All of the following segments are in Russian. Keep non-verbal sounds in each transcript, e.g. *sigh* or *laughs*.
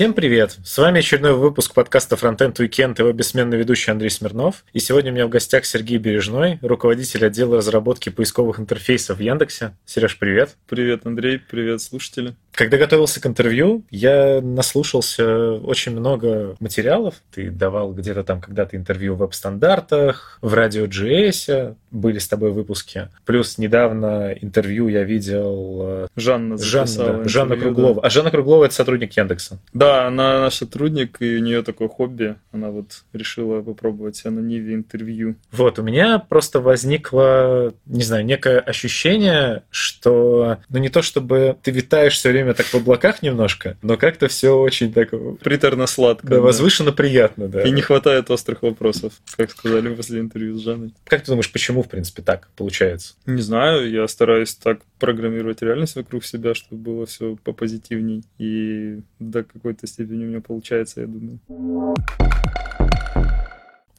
Всем привет! С вами очередной выпуск подкаста Frontend Weekend, его бессменный ведущий Андрей Смирнов. И сегодня у меня в гостях Сергей Бережной, руководитель отдела разработки поисковых интерфейсов в Яндексе. Сереж, привет! Привет, Андрей, привет, слушатели. Когда готовился к интервью, я наслушался очень много материалов. Ты давал где-то там когда-то интервью в веб-стандартах, в радио GS, были с тобой выпуски. Плюс недавно интервью я видел... Э, Жанна Жанна, да, Жанна Круглова. Да. А Жанна Круглова — это сотрудник Яндекса. Да, она наш сотрудник, и у нее такое хобби. Она вот решила попробовать себя на Ниве интервью. Вот, у меня просто возникло, не знаю, некое ощущение, что, ну не то чтобы ты витаешь все время так в облаках немножко, но как-то все очень так... Приторно-сладко. Да, да, возвышенно приятно, да. И не хватает острых вопросов, как сказали после интервью с Жанной. Как ты думаешь, почему, в принципе, так получается? Не знаю, я стараюсь так программировать реальность вокруг себя, чтобы было все попозитивней. И до какой-то степени у меня получается, я думаю.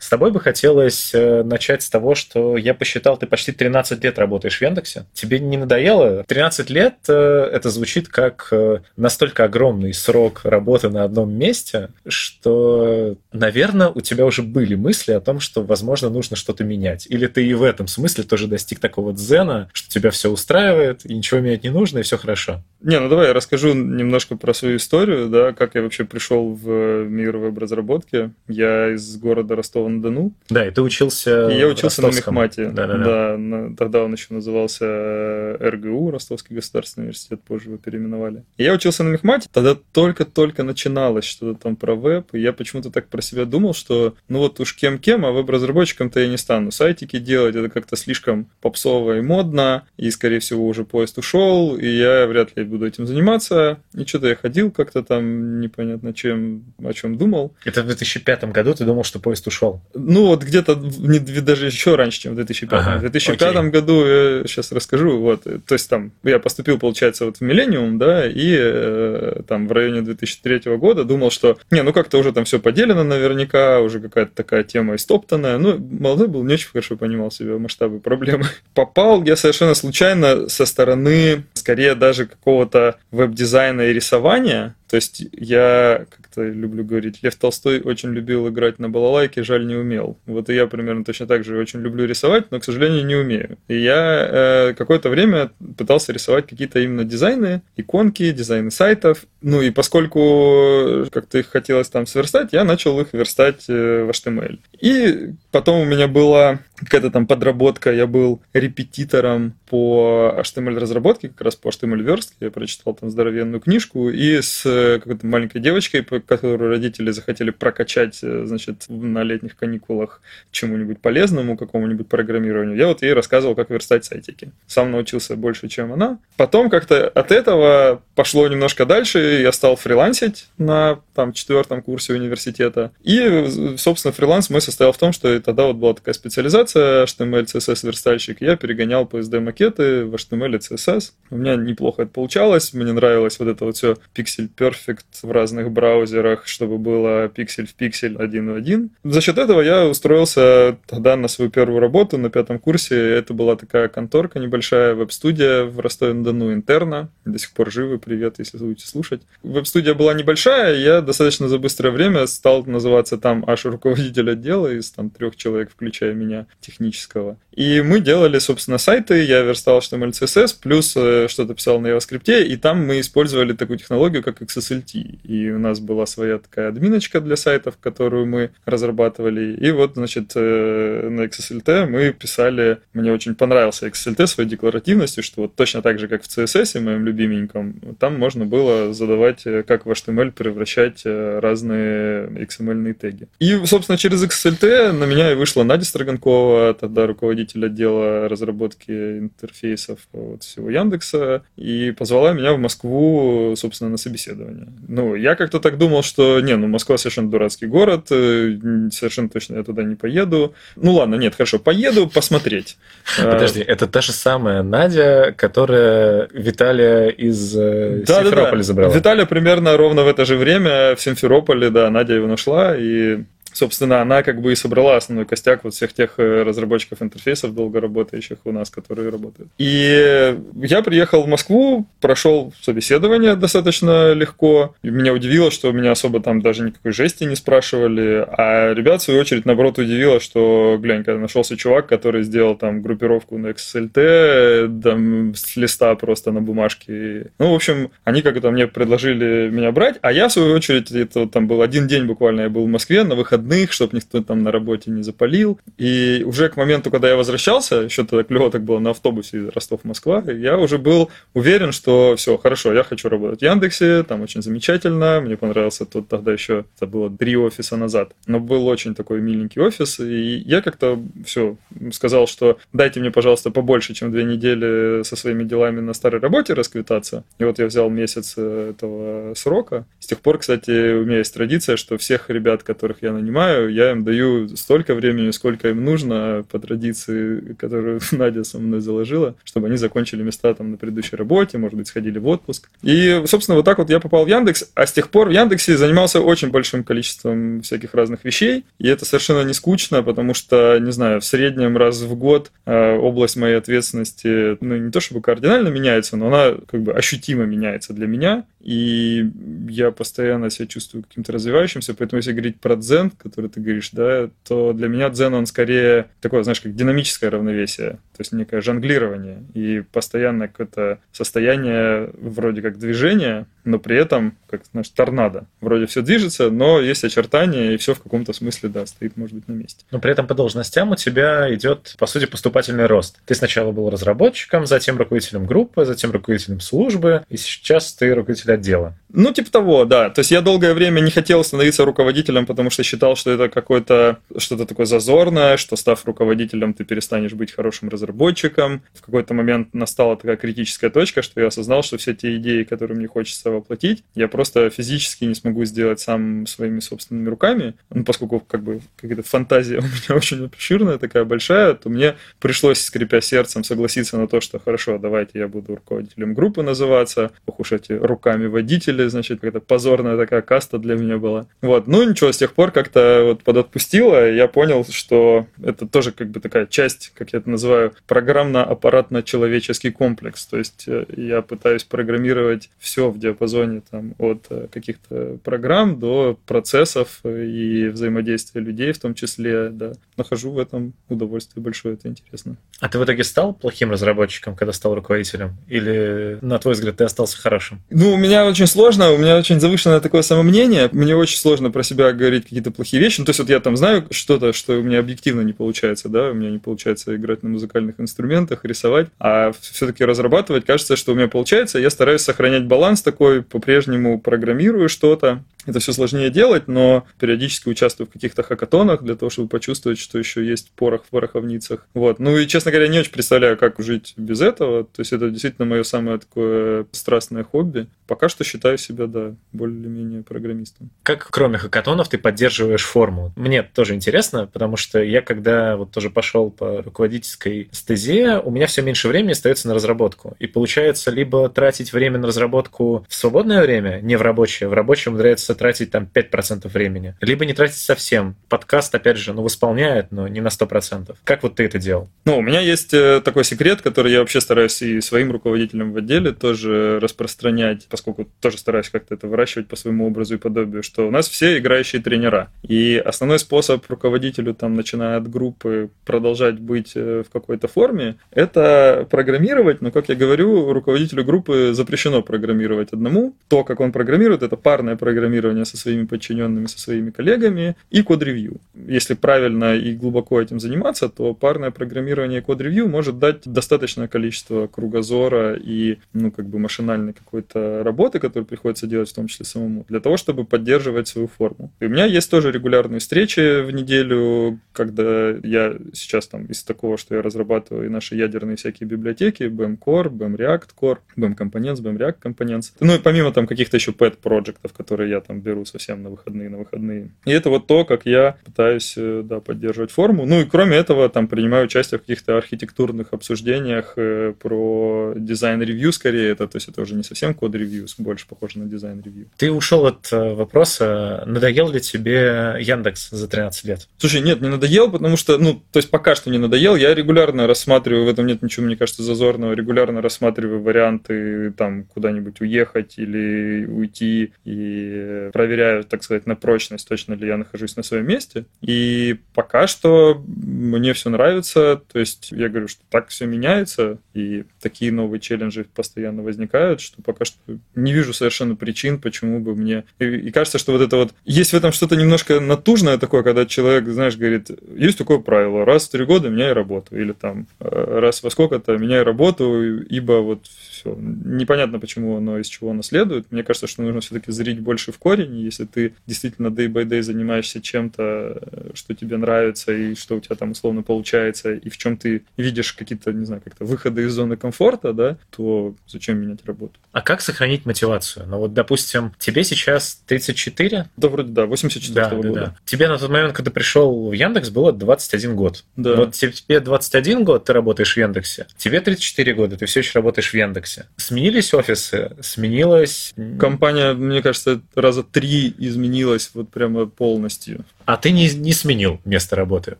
С тобой бы хотелось э, начать с того, что я посчитал, ты почти 13 лет работаешь в Яндексе. Тебе не надоело? 13 лет э, это звучит как э, настолько огромный срок работы на одном месте, что, наверное, у тебя уже были мысли о том, что, возможно, нужно что-то менять. Или ты и в этом смысле тоже достиг такого дзена, что тебя все устраивает, и ничего менять не нужно, и все хорошо. Не, ну давай я расскажу немножко про свою историю, да, как я вообще пришел в мир веб-разработки. Я из города Ростова-на-Дону. Да, и ты учился и Я учился Ростовском. на Мехмате. Да, да, да. да на, тогда он еще назывался РГУ, Ростовский государственный университет, позже его переименовали. И я учился на Мехмате, тогда только-только начиналось что-то там про веб, и я почему-то так про себя думал, что ну вот уж кем-кем, а веб-разработчиком-то я не стану. Сайтики делать, это как-то слишком попсово и модно, и, скорее всего, уже поезд ушел, и я вряд ли буду этим заниматься. И что-то я ходил как-то там непонятно чем, о чем думал. Это в 2005 году ты думал, что поезд ушел? Ну вот где-то не, даже еще раньше, чем в 2005. Ага, в 2005 окей. году я сейчас расскажу. Вот, то есть там я поступил, получается, вот в Миллениум, да, и э, там в районе 2003 года думал, что не, ну как-то уже там все поделено наверняка, уже какая-то такая тема истоптанная. Ну, молодой был, не очень хорошо понимал себе масштабы проблемы. *laughs* Попал я совершенно случайно со стороны, скорее даже какого какого-то веб-дизайна и рисования. То есть я, как-то люблю говорить, Лев Толстой очень любил играть на балалайке, жаль, не умел. Вот и я примерно точно так же очень люблю рисовать, но, к сожалению, не умею. И я э, какое-то время пытался рисовать какие-то именно дизайны, иконки, дизайны сайтов. Ну и поскольку как-то их хотелось там сверстать, я начал их верстать э, в HTML. И потом у меня была какая-то там подработка, я был репетитором по HTML-разработке, как раз по HTML-верстке, я прочитал там здоровенную книжку, и с какой-то маленькой девочкой, которую родители захотели прокачать, э, значит, на летних каникулах чему-нибудь полезному, какому-нибудь программированию, я вот ей рассказывал, как верстать сайтики. Сам научился больше, чем она. Потом как-то от этого пошло немножко дальше, я стал фрилансить на там четвертом курсе университета. И, собственно, фриланс мой состоял в том, что тогда вот была такая специализация HTML, CSS верстальщик. Я перегонял по SD-макеты в HTML и CSS. У меня неплохо это получалось. Мне нравилось вот это вот все Pixel Perfect в разных браузерах, чтобы было пиксель в пиксель один в один. За счет этого я устроился тогда на свою первую работу на пятом курсе. Это была такая конторка небольшая, веб-студия в Ростове-на-Дону интерна. До сих пор живы, привет, если будете слушать. Веб-студия была небольшая, я достаточно за быстрое время стал называться там аж руководитель отдела из там трех человек, включая меня, технического. И мы делали, собственно, сайты, я верстал HTML, CSS, плюс э, что-то писал на JavaScript, и там мы использовали такую технологию, как XSLT. И у нас была своя такая админочка для сайтов, которую мы разрабатывали. И вот, значит, э, на XSLT мы писали, мне очень понравился XSLT своей декларативностью, что вот точно так же, как в CSS, моем любименьком, там можно было задавать, э, как в HTML превращать разные XML теги. И, собственно, через XSLT на меня и вышла Надя Строганкова, тогда руководитель отдела разработки интерфейсов вот всего Яндекса, и позвала меня в Москву, собственно, на собеседование. Ну, я как-то так думал, что, не, ну, Москва совершенно дурацкий город, э, совершенно точно я туда не поеду. Ну, ладно, нет, хорошо, поеду посмотреть. *laughs* Подожди, это та же самая Надя, которая Виталия из э, да, Симферополя да, да. забрала? Виталия примерно ровно в это же время в Симферополе, да, Надя его нашла, и собственно, она как бы и собрала основной костяк вот всех тех э, разработчиков интерфейсов долго работающих у нас, которые работают. И я приехал в Москву, прошел собеседование достаточно легко. И меня удивило, что меня особо там даже никакой жести не спрашивали. А ребят, в свою очередь, наоборот, удивило, что, глянь, когда нашелся чувак, который сделал там группировку на XLT, там, с листа просто на бумажке. Ну, в общем, они как-то мне предложили меня брать, а я, в свою очередь, это там был один день буквально, я был в Москве на выходных, чтобы никто там на работе не запалил. И уже к моменту, когда я возвращался, еще тогда клево так было на автобусе из Ростов-Москва, я уже был уверен, что все, хорошо, я хочу работать в Яндексе, там очень замечательно, мне понравился тот тогда еще, это было три офиса назад, но был очень такой миленький офис, и я как-то все сказал, что дайте мне, пожалуйста, побольше, чем две недели со своими делами на старой работе расквитаться. И вот я взял месяц э, этого срока. С тех пор, кстати, у меня есть традиция, что всех ребят, которых я нанимаю, я им даю столько времени, сколько им нужно по традиции, которую *laughs* Надя со мной заложила, чтобы они закончили места там на предыдущей работе, может быть, сходили в отпуск. И, собственно, вот так вот я попал в Яндекс, а с тех пор в Яндексе занимался очень большим количеством всяких разных вещей, и это совершенно не скучно, потому что, не знаю, в среднем раз в год э, область моей ответственности, ну, не то чтобы кардинально меняется, но она как бы ощутимо меняется для меня, и я постоянно себя чувствую каким-то развивающимся, поэтому если говорить про дзен, который ты говоришь, да, то для меня дзен, он скорее такое, знаешь, как динамическое равновесие, то есть некое жонглирование и постоянное какое-то состояние вроде как движения, но при этом, как, знаешь, торнадо. Вроде все движется, но есть очертания, и все в каком-то смысле, да, стоит, может быть, на месте. Но при этом по должностям у тебя идет, по сути, поступательный рост. Ты сначала был разработчиком, затем руководителем группы, затем руководителем службы, и сейчас ты руководитель отдела. Ну, типа того, да. То есть я долгое время не хотел становиться руководителем, потому что считал, что это какое-то что-то такое зазорное, что став руководителем, ты перестанешь быть хорошим разработчиком. В какой-то момент настала такая критическая точка, что я осознал, что все те идеи, которые мне хочется воплотить, я просто физически не смогу сделать сам своими собственными руками. Ну, поскольку как бы какая-то фантазия *laughs* у меня очень обширная, такая большая, то мне пришлось, скрипя сердцем, согласиться на то, что хорошо, давайте я буду руководителем группы называться, ох уж эти руками водителя, деле, значит, какая-то позорная такая каста для меня была. Вот, ну ничего, с тех пор как-то вот подотпустило, я понял, что это тоже как бы такая часть, как я это называю, программно-аппаратно-человеческий комплекс. То есть э, я пытаюсь программировать все в диапазоне там от э, каких-то программ до процессов и взаимодействия людей в том числе, да. Нахожу в этом удовольствие большое, это интересно. А ты в итоге стал плохим разработчиком, когда стал руководителем? Или, на твой взгляд, ты остался хорошим? Ну, у меня очень сложно сложно, у меня очень завышенное такое самомнение, мне очень сложно про себя говорить какие-то плохие вещи. Ну, то есть вот я там знаю что-то, что у меня объективно не получается, да, у меня не получается играть на музыкальных инструментах, рисовать, а все-таки разрабатывать, кажется, что у меня получается. Я стараюсь сохранять баланс такой, по-прежнему программирую что-то, это все сложнее делать, но периодически участвую в каких-то хакатонах для того, чтобы почувствовать, что еще есть порох в пороховницах. Вот. Ну и, честно говоря, не очень представляю, как жить без этого. То есть это действительно мое самое такое страстное хобби. Пока что считаю себя, да, более-менее программистом. Как кроме хакатонов ты поддерживаешь форму? Мне тоже интересно, потому что я когда вот тоже пошел по руководительской стезе, у меня все меньше времени остается на разработку. И получается либо тратить время на разработку в свободное время, не в рабочее. В рабочем придется тратить там 5% времени. Либо не тратить совсем. Подкаст, опять же, ну, восполняет, но не на 100%. Как вот ты это делал? Ну, у меня есть э, такой секрет, который я вообще стараюсь и своим руководителям в отделе тоже распространять, поскольку тоже стараюсь как-то это выращивать по своему образу и подобию, что у нас все играющие тренера. И основной способ руководителю, там, начиная от группы, продолжать быть э, в какой-то форме, это программировать, но, как я говорю, руководителю группы запрещено программировать одному. То, как он программирует, это парное программирование со своими подчиненными, со своими коллегами и код-ревью. Если правильно и глубоко этим заниматься, то парное программирование и код-ревью может дать достаточное количество кругозора и, ну, как бы машинальной какой-то работы, которую приходится делать в том числе самому, для того, чтобы поддерживать свою форму. И у меня есть тоже регулярные встречи в неделю, когда я сейчас там из такого, что я разрабатываю наши ядерные всякие библиотеки, BM Core, BM React Core, BM Components, BM React Components. Ну и помимо там каких-то еще pet проектов, которые я там беру совсем на выходные, на выходные. И это вот то, как я пытаюсь, э, да, поддерживать форму. Ну и кроме этого, там принимаю участие в каких-то архитектурных обсуждениях э, про design review скорее, это, то есть это уже не совсем code review, больше похоже на design review. Ты ушел от э, вопроса, надоел ли тебе Яндекс за 13 лет? Слушай, нет, не надоел, потому что, ну, то есть пока что не надоел. Я регулярно рассматриваю, в этом нет ничего, мне кажется, зазорного, регулярно рассматриваю варианты там куда-нибудь уехать или уйти и проверяю, так сказать, на прочность, точно ли я нахожусь на своем месте. И пока что мне все нравится, то есть я говорю, что так все меняется, и такие новые челленджи постоянно возникают, что пока что не вижу совершенно причин, почему бы мне... И, кажется, что вот это вот... Есть в этом что-то немножко натужное такое, когда человек, знаешь, говорит, есть такое правило, раз в три года меняй работу, или там э, раз во сколько-то меняй работу, ибо вот все. Непонятно, почему оно, из чего оно следует. Мне кажется, что нужно все-таки зрить больше в корень, если ты действительно day by day занимаешься чем-то, что тебе нравится, и что у тебя там условно получается, и в чем ты видишь какие-то, не знаю, как-то выходы из зоны комфорта, да, то зачем менять работу? А как сохранить мотивацию? Ну вот, допустим, тебе сейчас 34? Да, вроде да, 84 да, года. Да, да. Тебе на тот момент, когда пришел в Яндекс, было 21 год. Да. Вот тебе 21 год, ты работаешь в Яндексе, тебе 34 года, ты все еще работаешь в Яндексе. Сменились офисы, сменилась... Компания, мне кажется, раза три изменилась вот прямо полностью. А ты не, не сменил место работы.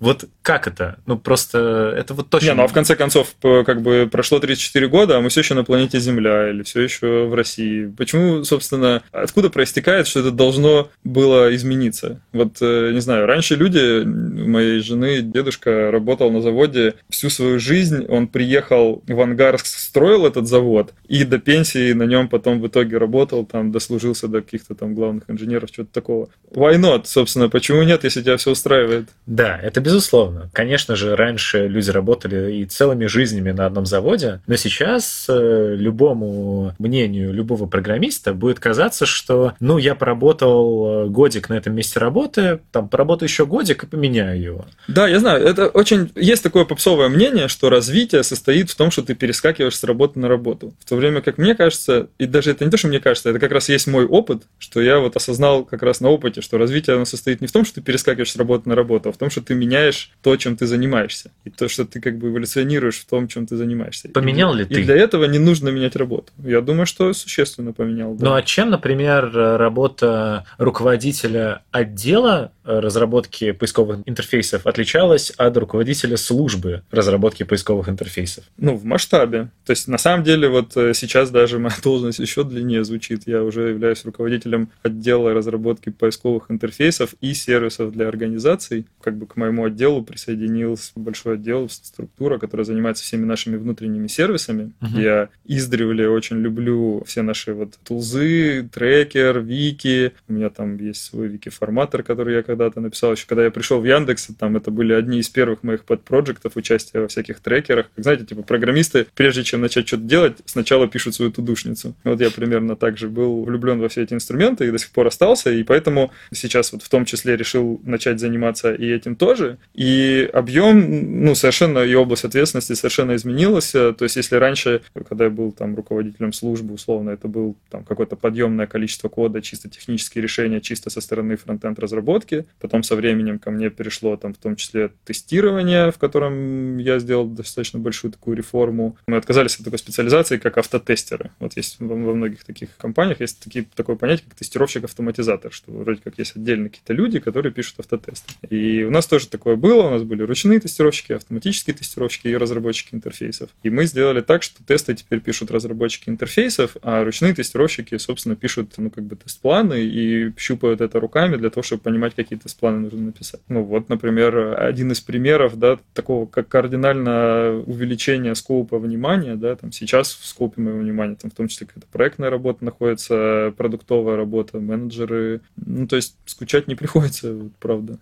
Вот как это? Ну, просто это вот точно... Не, ну а в конце концов, как бы прошло 34 года, а мы все еще на планете Земля или все еще в России. Почему, собственно, откуда проистекает, что это должно было измениться? Вот, э, не знаю, раньше люди, моей жены, дедушка работал на заводе всю свою жизнь, он приехал в Ангарск, строил этот завод, и до пенсии на нем потом в итоге работал, там, дослужился до каких-то там главных инженеров, что-то такого. Why not, собственно, почему нет, если тебя все устраивает? Да, это безусловно. Конечно же, раньше люди работали и целыми жизнями на одном заводе, но сейчас э, любому мнению любого программиста будет казаться, что, ну, я поработал э, годик на этом месте работы, там, поработаю еще годик и поменяю его. Да, я знаю, это очень... Есть такое попсовое мнение, что развитие состоит в том, что ты перескакиваешь с работы на работу. В то время как мне кажется, и даже это не то, что мне кажется, это как раз есть мой опыт, что я вот осознал как раз на опыте, что развитие оно состоит не в том, что ты перескакиваешь с работы на работу, а в том, что ты меняешь то, чем ты занимаешься. И то, что ты как бы эволюционируешь в том, чем ты занимаешься. Поменял и, ли и ты? И для этого не нужно менять работу. Я думаю, что существенно поменял. Да. Ну а чем, например, работа руководителя отдела разработки поисковых интерфейсов отличалась от руководителя службы разработки поисковых интерфейсов? Ну, в масштабе. То есть, на самом деле, вот сейчас даже моя *laughs* должность еще длиннее звучит. Я уже являюсь руководителем отдела разработки поисковых интерфейсов и сервисов для организаций. Как бы к моему отделу присоединился большой отдел, структура, которая занимается всеми нашими внутренними сервисами. Uh-huh. Я издревле очень люблю все наши вот тулзы, трекер, вики. У меня там есть свой вики-форматор, который я когда-то написал. Еще когда я пришел в Яндекс, там это были одни из первых моих подпроектов, участия во всяких трекерах. Как знаете, типа программисты, прежде чем начать что-то делать, сначала пишут свою тудушницу. Вот я примерно так же был влюблен во все эти инструменты и до сих пор остался, и поэтому сейчас вот в том числе решил начать заниматься и этим тоже. И объем, ну, совершенно, и область ответственности совершенно изменилась. То есть, если раньше, когда я был там руководителем службы, условно, это был там какое-то подъемное количество кода, чисто технические решения, чисто со стороны фронтенд разработки. Потом со временем ко мне перешло там в том числе тестирование, в котором я сделал достаточно большую такую реформу. Мы отказались от такой специализации, как автотестеры. Вот есть во, многих таких компаниях есть такие, такое понятие, как тестировщик-автоматизатор, что вроде как есть отдельно какие-то люди, которые пишут автотесты. И у нас тоже такое было, у нас были ручные тестировщики, автоматические тестировщики и разработчики интерфейсов. И мы сделали так, что тесты теперь пишут разработчики интерфейсов, а ручные тестировщики, собственно, пишут, ну, как бы тест-планы и щупают это руками для того, чтобы понимать, какие тест-планы нужно написать. Ну, вот, например, один из примеров, да, такого, как кардинально увеличение скопа внимания, да, там сейчас в скопе моего внимания, там в том числе какая-то проектная работа находится, продуктовая работа, менеджеры, ну, то есть скучать не приходится, правда.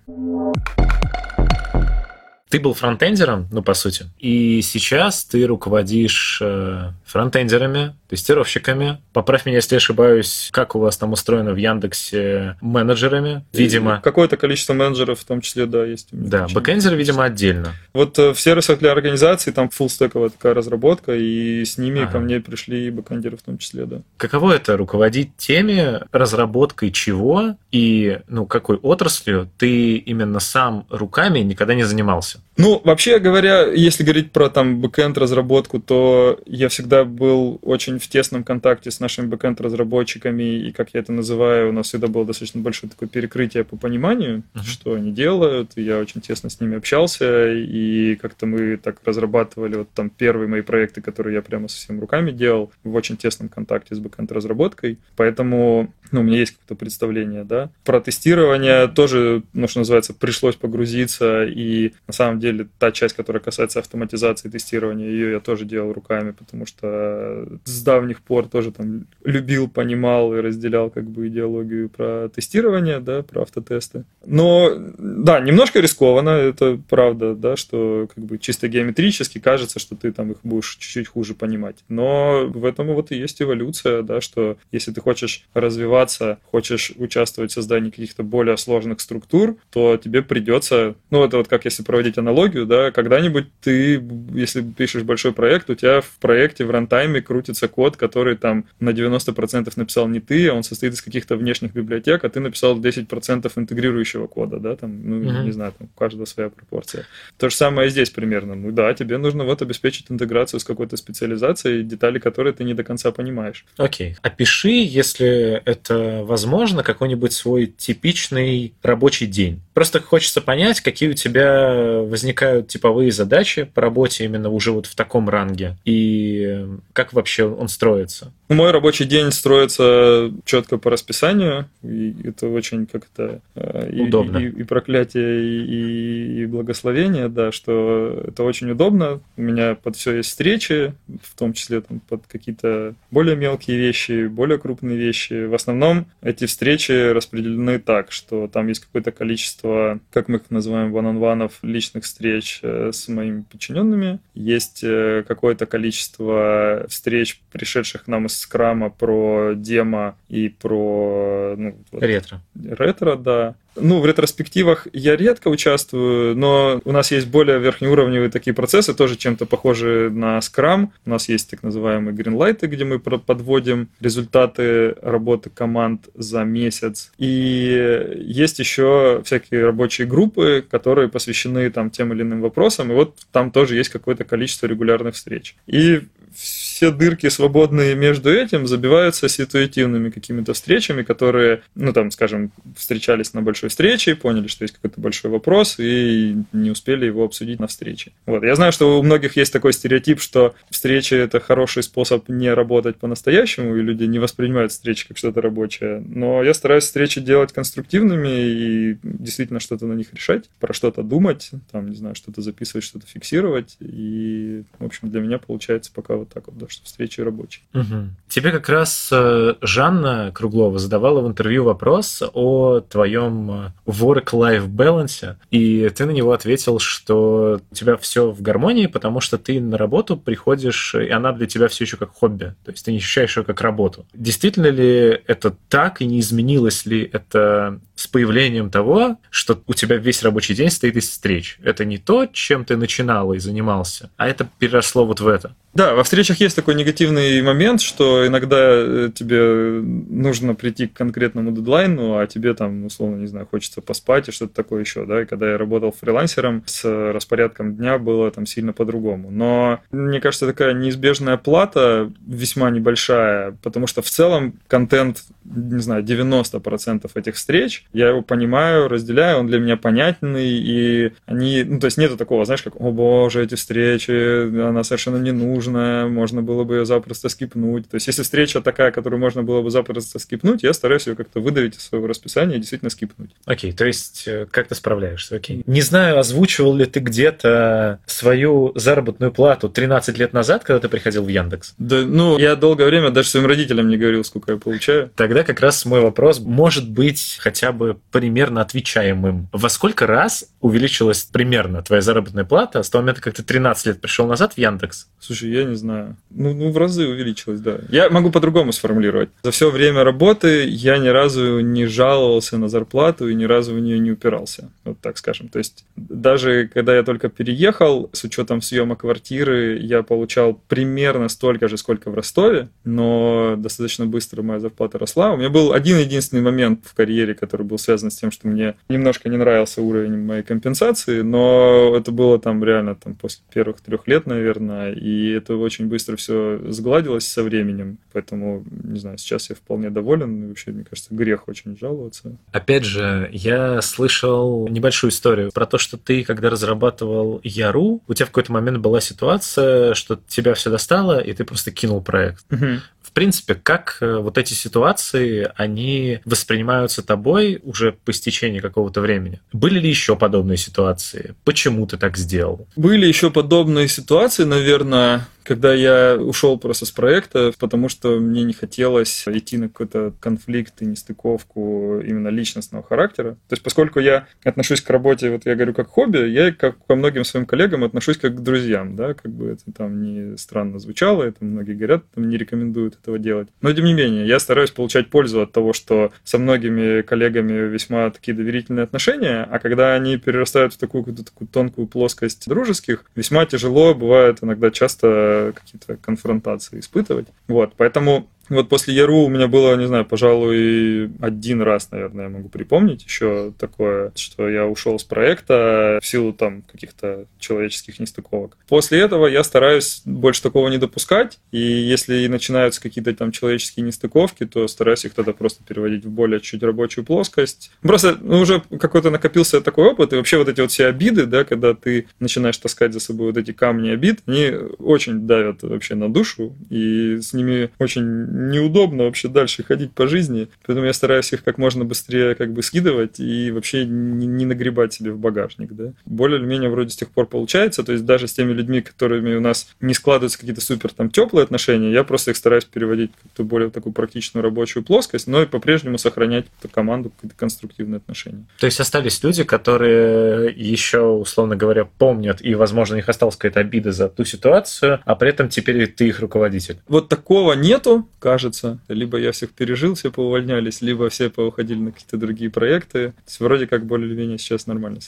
Ты был фронтендером, ну, по сути, и сейчас ты руководишь э, фронтендерами, тестировщиками. Поправь меня, если ошибаюсь, как у вас там устроено в Яндексе менеджерами, видимо. Какое-то количество менеджеров в том числе, да, есть. Да, бэкэндеры, видимо, отдельно. Вот э, в сервисах для организации там фуллстековая такая разработка, и с ними ага. ко мне пришли бэкэндеры в том числе, да. Каково это руководить теми, разработкой чего и ну, какой отраслью ты именно сам руками никогда не занимался? Ну, вообще говоря, если говорить про там бэкэнд разработку, то я всегда был очень очень в тесном контакте с нашими бэкэнд-разработчиками, и, как я это называю, у нас всегда было достаточно большое такое перекрытие по пониманию, uh-huh. что они делают, и я очень тесно с ними общался, и как-то мы так разрабатывали вот там первые мои проекты, которые я прямо со всеми руками делал, в очень тесном контакте с бэкэнд-разработкой, поэтому ну, у меня есть какое-то представление, да. Про тестирование тоже, ну, что называется, пришлось погрузиться, и на самом деле та часть, которая касается автоматизации тестирования, ее я тоже делал руками, потому что с давних пор тоже там любил, понимал и разделял как бы идеологию про тестирование, да, про автотесты. Но, да, немножко рискованно, это правда, да, что как бы чисто геометрически кажется, что ты там их будешь чуть-чуть хуже понимать. Но в этом вот и есть эволюция, да, что если ты хочешь развиваться, хочешь участвовать в создании каких-то более сложных структур, то тебе придется, ну, это вот как если проводить аналогию, да, когда-нибудь ты, если пишешь большой проект, у тебя в проекте в рантайме крутится код, который там на 90% написал не ты, а он состоит из каких-то внешних библиотек, а ты написал 10% интегрирующего кода, да, там, ну, mm-hmm. не знаю, там у каждого своя пропорция. То же самое здесь примерно. Ну да, тебе нужно вот обеспечить интеграцию с какой-то специализацией, детали которой ты не до конца понимаешь. Окей. Okay. Опиши, если это возможно, какой-нибудь свой типичный рабочий день. Просто хочется понять, какие у тебя возникают типовые задачи по работе именно уже вот в таком ранге и как вообще он строится. Мой рабочий день строится четко по расписанию, и это очень как-то э, удобно. И, и, и проклятие, и, и благословение, да, что это очень удобно. У меня под все есть встречи, в том числе там, под какие-то более мелкие вещи, более крупные вещи. В основном эти встречи распределены так, что там есть какое-то количество, как мы их называем, one-on-one личных встреч э, с моими подчиненными. Есть э, какое-то количество встреч, пришедших к нам из скрама про демо и про... Ну, вот, ретро. Ретро, да. Ну, в ретроспективах я редко участвую, но у нас есть более верхнеуровневые такие процессы, тоже чем-то похожие на Scrum. У нас есть так называемые greenlight, где мы подводим результаты работы команд за месяц. И есть еще всякие рабочие группы, которые посвящены там тем или иным вопросам, и вот там тоже есть какое-то количество регулярных встреч. И все дырки, свободные между этим, забиваются ситуативными какими-то встречами, которые, ну, там, скажем, встречались на большой встрече, поняли, что есть какой-то большой вопрос, и не успели его обсудить на встрече. Вот. Я знаю, что у многих есть такой стереотип, что встречи – это хороший способ не работать по-настоящему, и люди не воспринимают встречи как что-то рабочее. Но я стараюсь встречи делать конструктивными и действительно что-то на них решать, про что-то думать, там, не знаю, что-то записывать, что-то фиксировать. И, в общем, для меня получается пока вот так вот, да, что встречи рабочие. Угу. Тебе как раз э, Жанна Круглова задавала в интервью вопрос о твоем э, work-life balance, и ты на него ответил, что у тебя все в гармонии, потому что ты на работу приходишь, и она для тебя все еще как хобби, то есть ты не ощущаешь ее как работу. Действительно ли это так, и не изменилось ли это с появлением того, что у тебя весь рабочий день стоит из встреч? Это не то, чем ты начинал и занимался, а это переросло вот в это. Да, во встречах есть такой негативный момент, что иногда э, тебе нужно прийти к конкретному дедлайну, а тебе там, условно, не знаю, хочется поспать и что-то такое еще, да, и когда я работал фрилансером, с распорядком дня было там сильно по-другому. Но, мне кажется, такая неизбежная плата весьма небольшая, потому что в целом контент, не знаю, 90% этих встреч, я его понимаю, разделяю, он для меня понятный, и они, ну, то есть нету такого, знаешь, как, о боже, эти встречи, она совершенно не нужна, можно было бы ее запросто скипнуть. То есть, если встреча такая, которую можно было бы запросто скипнуть, я стараюсь ее как-то выдавить из своего расписания и действительно скипнуть. Окей, то есть, э, как ты справляешься? Окей. Не знаю, озвучивал ли ты где-то свою заработную плату 13 лет назад, когда ты приходил в Яндекс? Да, ну, я долгое время даже своим родителям не говорил, сколько я получаю. Тогда как раз мой вопрос может быть хотя бы примерно отвечаемым. Во сколько раз увеличилась примерно твоя заработная плата с того момента, как ты 13 лет пришел назад в Яндекс? Слушай, я не знаю. Ну, ну, в разы увеличилось, да. Я могу по-другому сформулировать. За все время работы я ни разу не жаловался на зарплату и ни разу в нее не упирался. Вот так скажем. То есть даже когда я только переехал, с учетом съема квартиры, я получал примерно столько же, сколько в Ростове, но достаточно быстро моя зарплата росла, Да, у меня был один единственный момент в карьере, который был связан с тем, что мне немножко не нравился уровень моей компенсации, но это было там реально там после первых трех лет, наверное, и это очень быстро все сгладилось со временем, поэтому, не знаю, сейчас я вполне доволен, и вообще, мне кажется, грех очень жаловаться. Опять же, я слышал небольшую историю про то, что ты, когда разрабатывал Яру, у тебя в какой-то момент была ситуация, что тебя все достало, и ты просто кинул проект. Угу. В принципе, как э, вот эти ситуации, они воспринимаются тобой уже по истечении какого-то времени? Были ли еще подобные ситуации? Почему ты так сделал? Были еще подобные ситуации, наверное, когда я ушел просто с проекта, потому что мне не хотелось идти на какой-то конфликт и нестыковку именно личностного характера. То есть, поскольку я отношусь к работе, вот я говорю, как хобби, я как ко многим своим коллегам отношусь как к друзьям, да, как бы это там не странно звучало, это многие говорят, там не рекомендуют этого делать. Но, тем не менее, я стараюсь получать пользу от того, что со многими коллегами весьма такие доверительные отношения, а когда они перерастают в такую, такую тонкую плоскость дружеских, весьма тяжело бывает иногда часто какие-то конфронтации испытывать. Вот, поэтому вот после Яру у меня было, не знаю, пожалуй, один раз, наверное, я могу припомнить еще такое, что я ушел с проекта в силу там каких-то человеческих нестыковок. После этого я стараюсь больше такого не допускать, и если начинаются какие-то там человеческие нестыковки, то стараюсь их тогда просто переводить в более чуть рабочую плоскость. Просто ну, уже какой-то накопился такой опыт, и вообще вот эти вот все обиды, да, когда ты начинаешь таскать за собой вот эти камни обид, они очень давят вообще на душу, и с ними очень неудобно вообще дальше ходить по жизни, поэтому я стараюсь их как можно быстрее как бы скидывать и вообще не, не нагребать себе в багажник, да. Более или менее вроде с тех пор получается, то есть даже с теми людьми, которыми у нас не складываются какие-то супер там теплые отношения, я просто их стараюсь переводить в какую-то более такую практичную рабочую плоскость, но и по-прежнему сохранять эту команду, какие-то конструктивные отношения. То есть остались люди, которые еще, условно говоря, помнят, и, возможно, у них осталась какая-то обида за ту ситуацию, а при этом теперь ты их руководитель. Вот такого нету, кажется. Либо я всех пережил, все поувольнялись, либо все поуходили на какие-то другие проекты. То есть вроде как более-менее сейчас нормально.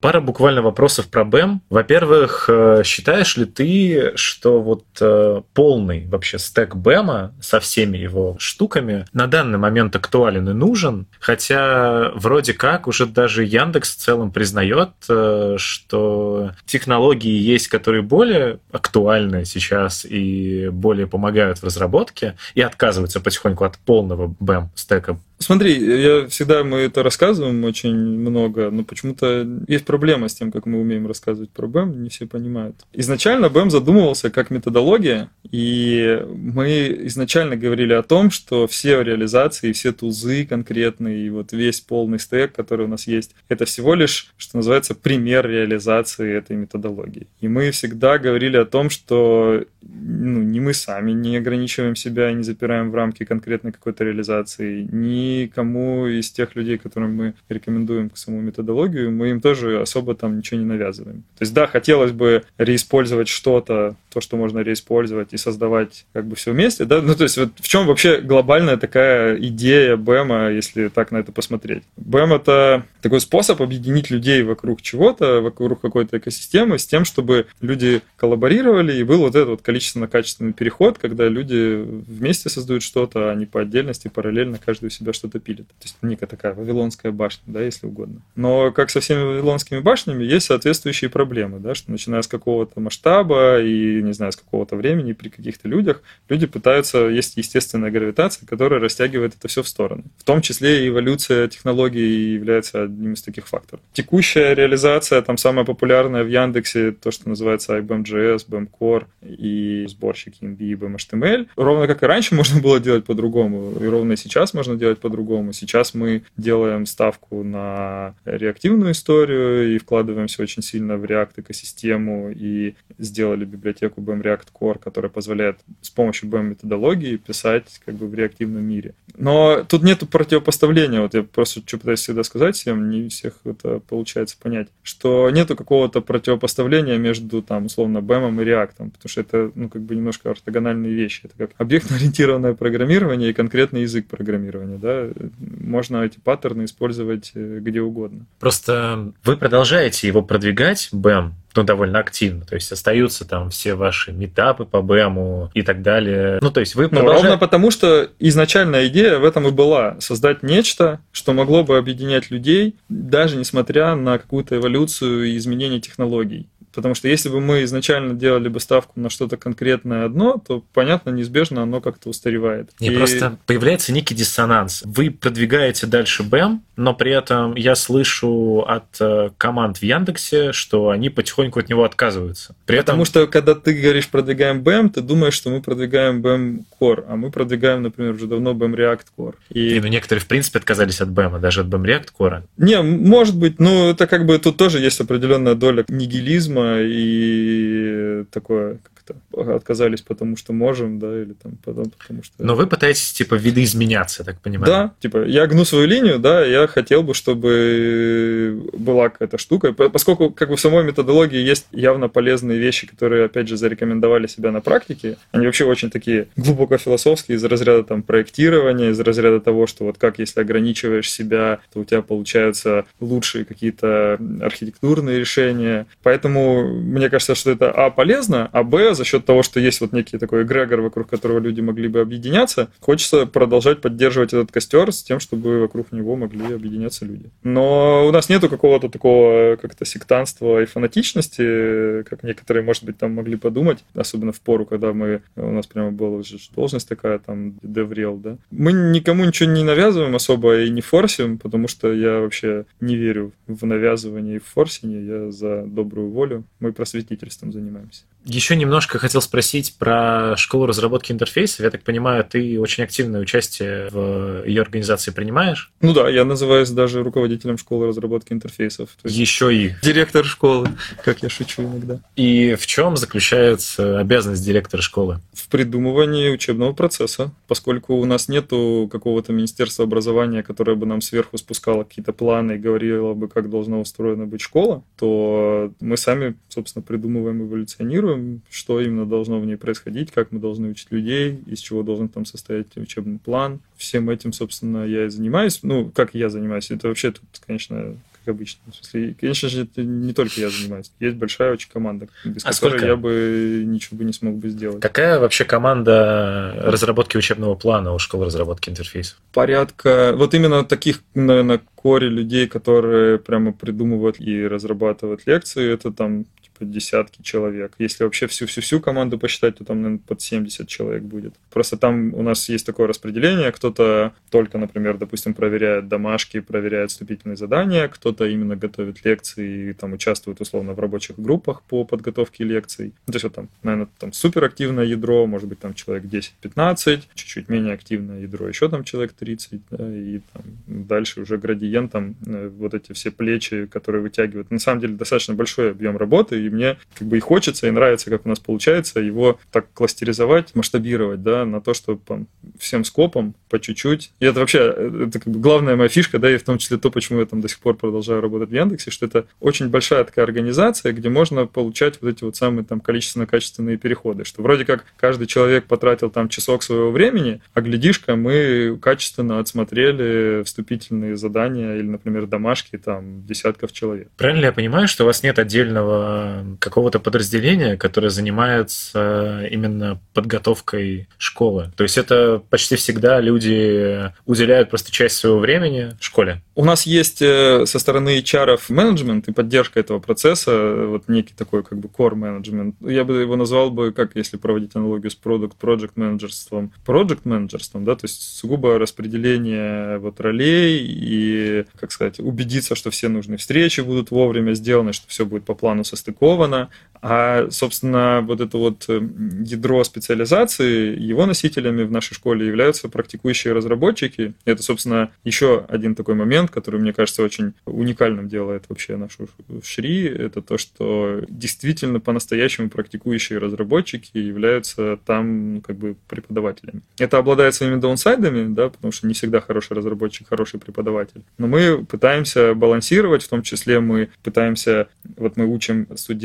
Пара буквально вопросов про БЭМ. Во-первых, э, считаешь ли ты, что вот э, полный вообще стек БЭМа со всеми его штуками на данный момент актуален и нужен? Хотя вроде как уже даже Яндекс в целом признает, э, что технологии есть, которые более актуальны сейчас и более помогают в разработке, и отказываются потихоньку от полного БЭМ стека Смотри, я всегда мы это рассказываем очень много, но почему-то есть проблема с тем, как мы умеем рассказывать про BEM, не все понимают. Изначально BEM задумывался как методология, и мы изначально говорили о том, что все реализации, все тузы конкретные, и вот весь полный стек, который у нас есть, это всего лишь, что называется, пример реализации этой методологии. И мы всегда говорили о том, что ну, не мы сами не ограничиваем себя не запираем в рамки конкретной какой-то реализации, ни никому из тех людей, которым мы рекомендуем к саму методологию, мы им тоже особо там ничего не навязываем. То есть, да, хотелось бы реиспользовать что-то, то, что можно реиспользовать и создавать как бы все вместе, да, ну, то есть, вот в чем вообще глобальная такая идея БЭМа, если так на это посмотреть? БЭМ — это такой способ объединить людей вокруг чего-то, вокруг какой-то экосистемы, с тем, чтобы люди коллаборировали, и был вот этот вот количественно-качественный переход, когда люди вместе создают что-то, а не по отдельности, параллельно каждый у себя что-то пилит. То есть некая такая вавилонская башня, да, если угодно. Но как со всеми вавилонскими башнями, есть соответствующие проблемы, да, что начиная с какого-то масштаба и, не знаю, с какого-то времени при каких-то людях, люди пытаются, есть естественная гравитация, которая растягивает это все в стороны. В том числе и эволюция технологий является одним из таких факторов. Текущая реализация, там самая популярная в Яндексе, то, что называется IBM.js, BM Core и сборщик EMB и BM Ровно как и раньше можно было делать по-другому, и ровно и сейчас можно делать по-другому. Сейчас мы делаем ставку на реактивную историю и вкладываемся очень сильно в React экосистему и сделали библиотеку BM React Core, которая позволяет с помощью BM методологии писать как бы в реактивном мире. Но тут нету противопоставления. Вот я просто что пытаюсь всегда сказать всем, не всех это получается понять, что нету какого-то противопоставления между там условно BM и React, потому что это ну как бы немножко ортогональные вещи. Это как объектно-ориентированное программирование и конкретный язык программирования да, можно эти паттерны использовать э, где угодно. Просто вы продолжаете его продвигать, BEM, ну, довольно активно. То есть остаются там все ваши метапы по БЭМу и так далее. Ну, то есть вы ну, продолжаете... ровно потому, что изначальная идея в этом и была. Создать нечто, что могло бы объединять людей, даже несмотря на какую-то эволюцию и изменение технологий. Потому что если бы мы изначально делали бы ставку на что-то конкретное одно, то, понятно, неизбежно оно как-то устаревает. Не, и... просто появляется некий диссонанс. Вы продвигаете дальше БЭМ, но при этом я слышу от э, команд в Яндексе, что они потихоньку от него отказываются. При Потому что, когда ты говоришь продвигаем BEM, ты думаешь, что мы продвигаем BEM Core, а мы продвигаем, например, уже давно BEM React Core. И... И ну, некоторые, в принципе, отказались от BEM, даже от BEM React Core. Не, может быть, ну, это как бы тут тоже есть определенная доля нигилизма и такое, как-то отказались, потому что можем, да, или там потом, потому что... Но вы пытаетесь, типа, видоизменяться, так понимаю? Да, типа, я гну свою линию, да, я хотел бы, чтобы была какая-то штука, поскольку, как бы, в самой методологии есть явно полезные вещи, которые, опять же, зарекомендовали себя на практике, они вообще очень такие глубоко философские, из разряда там проектирования, из разряда того, что вот как, если ограничиваешь себя, то у тебя получаются лучшие какие-то архитектурные решения, поэтому мне кажется, что это, а, полезно, а, б, за счет того, что есть вот некий такой эгрегор, вокруг которого люди могли бы объединяться, хочется продолжать поддерживать этот костер с тем, чтобы вокруг него могли объединяться люди. Но у нас нету какого-то такого как-то сектанства и фанатичности, как некоторые, может быть, там могли подумать, особенно в пору, когда мы, у нас прямо была должность такая, там, DevRel, да. Мы никому ничего не навязываем особо и не форсим, потому что я вообще не верю в навязывание и в форсинге, я за добрую волю. Мы просветительством занимаемся. Еще немножко хотел спросить про школу разработки интерфейсов. Я так понимаю, ты очень активное участие в ее организации принимаешь? Ну да, я называюсь даже руководителем школы разработки интерфейсов. Еще и. Директор школы, как я шучу иногда. И в чем заключается обязанность директора школы? В придумывании учебного процесса, поскольку у нас нету какого-то министерства образования, которое бы нам сверху спускало какие-то планы и говорило бы, как должна устроена быть школа, то мы сами, собственно, придумываем, эволюционируем планируем, что именно должно в ней происходить, как мы должны учить людей, из чего должен там состоять учебный план. Всем этим, собственно, я и занимаюсь. Ну, как я занимаюсь, это вообще тут, конечно, как обычно. В смысле, конечно же, это не только я занимаюсь. Есть большая очень команда, без а которой сколько? я бы ничего бы не смог бы сделать. Какая вообще команда разработки учебного плана у школы разработки интерфейсов? Порядка, вот именно таких, наверное, коре людей, которые прямо придумывают и разрабатывают лекции, это там типа десятки человек. Если вообще всю-всю-всю команду посчитать, то там, наверное, под 70 человек будет. Просто там у нас есть такое распределение, кто-то только, например, допустим, проверяет домашки, проверяет вступительные задания, кто-то именно готовит лекции и там участвует условно в рабочих группах по подготовке лекций. Ну, то есть вот там, наверное, там суперактивное ядро, может быть, там человек 10-15, чуть-чуть менее активное ядро, еще там человек 30, да, и там дальше уже градиентом э, вот эти все плечи, которые вытягивают. На самом деле достаточно большой объем работы, и мне как бы и хочется, и нравится, как у нас получается, его так кластеризовать, масштабировать, да, на то, что там, всем скопом, по чуть-чуть. И это вообще, это как бы главная моя фишка, да, и в том числе то, почему я там до сих пор продолжаю работать в Яндексе, что это очень большая такая организация, где можно получать вот эти вот самые там количественно-качественные переходы, что вроде как каждый человек потратил там часок своего времени, а глядишь-ка мы качественно отсмотрели вступительные задания или, например, домашки там десятков человек. Правильно я понимаю, что у вас нет отдельного какого-то подразделения, которое занимается именно подготовкой школы. То есть это почти всегда люди уделяют просто часть своего времени школе. У нас есть э, со стороны HR менеджмент и поддержка этого процесса, вот некий такой как бы core менеджмент. Я бы его назвал бы, как если проводить аналогию с product project менеджерством, project менеджерством, да, то есть сугубо распределение вот ролей и, как сказать, убедиться, что все нужные встречи будут вовремя сделаны, что все будет по плану состыковано, упаковано, а, собственно, вот это вот э, ядро специализации, его носителями в нашей школе являются практикующие разработчики. Это, собственно, еще один такой момент, который, мне кажется, очень уникальным делает вообще нашу ШРИ, это то, что действительно по-настоящему практикующие разработчики являются там как бы преподавателями. Это обладает своими даунсайдами, да, потому что не всегда хороший разработчик, хороший преподаватель. Но мы пытаемся балансировать, в том числе мы пытаемся, вот мы учим студентов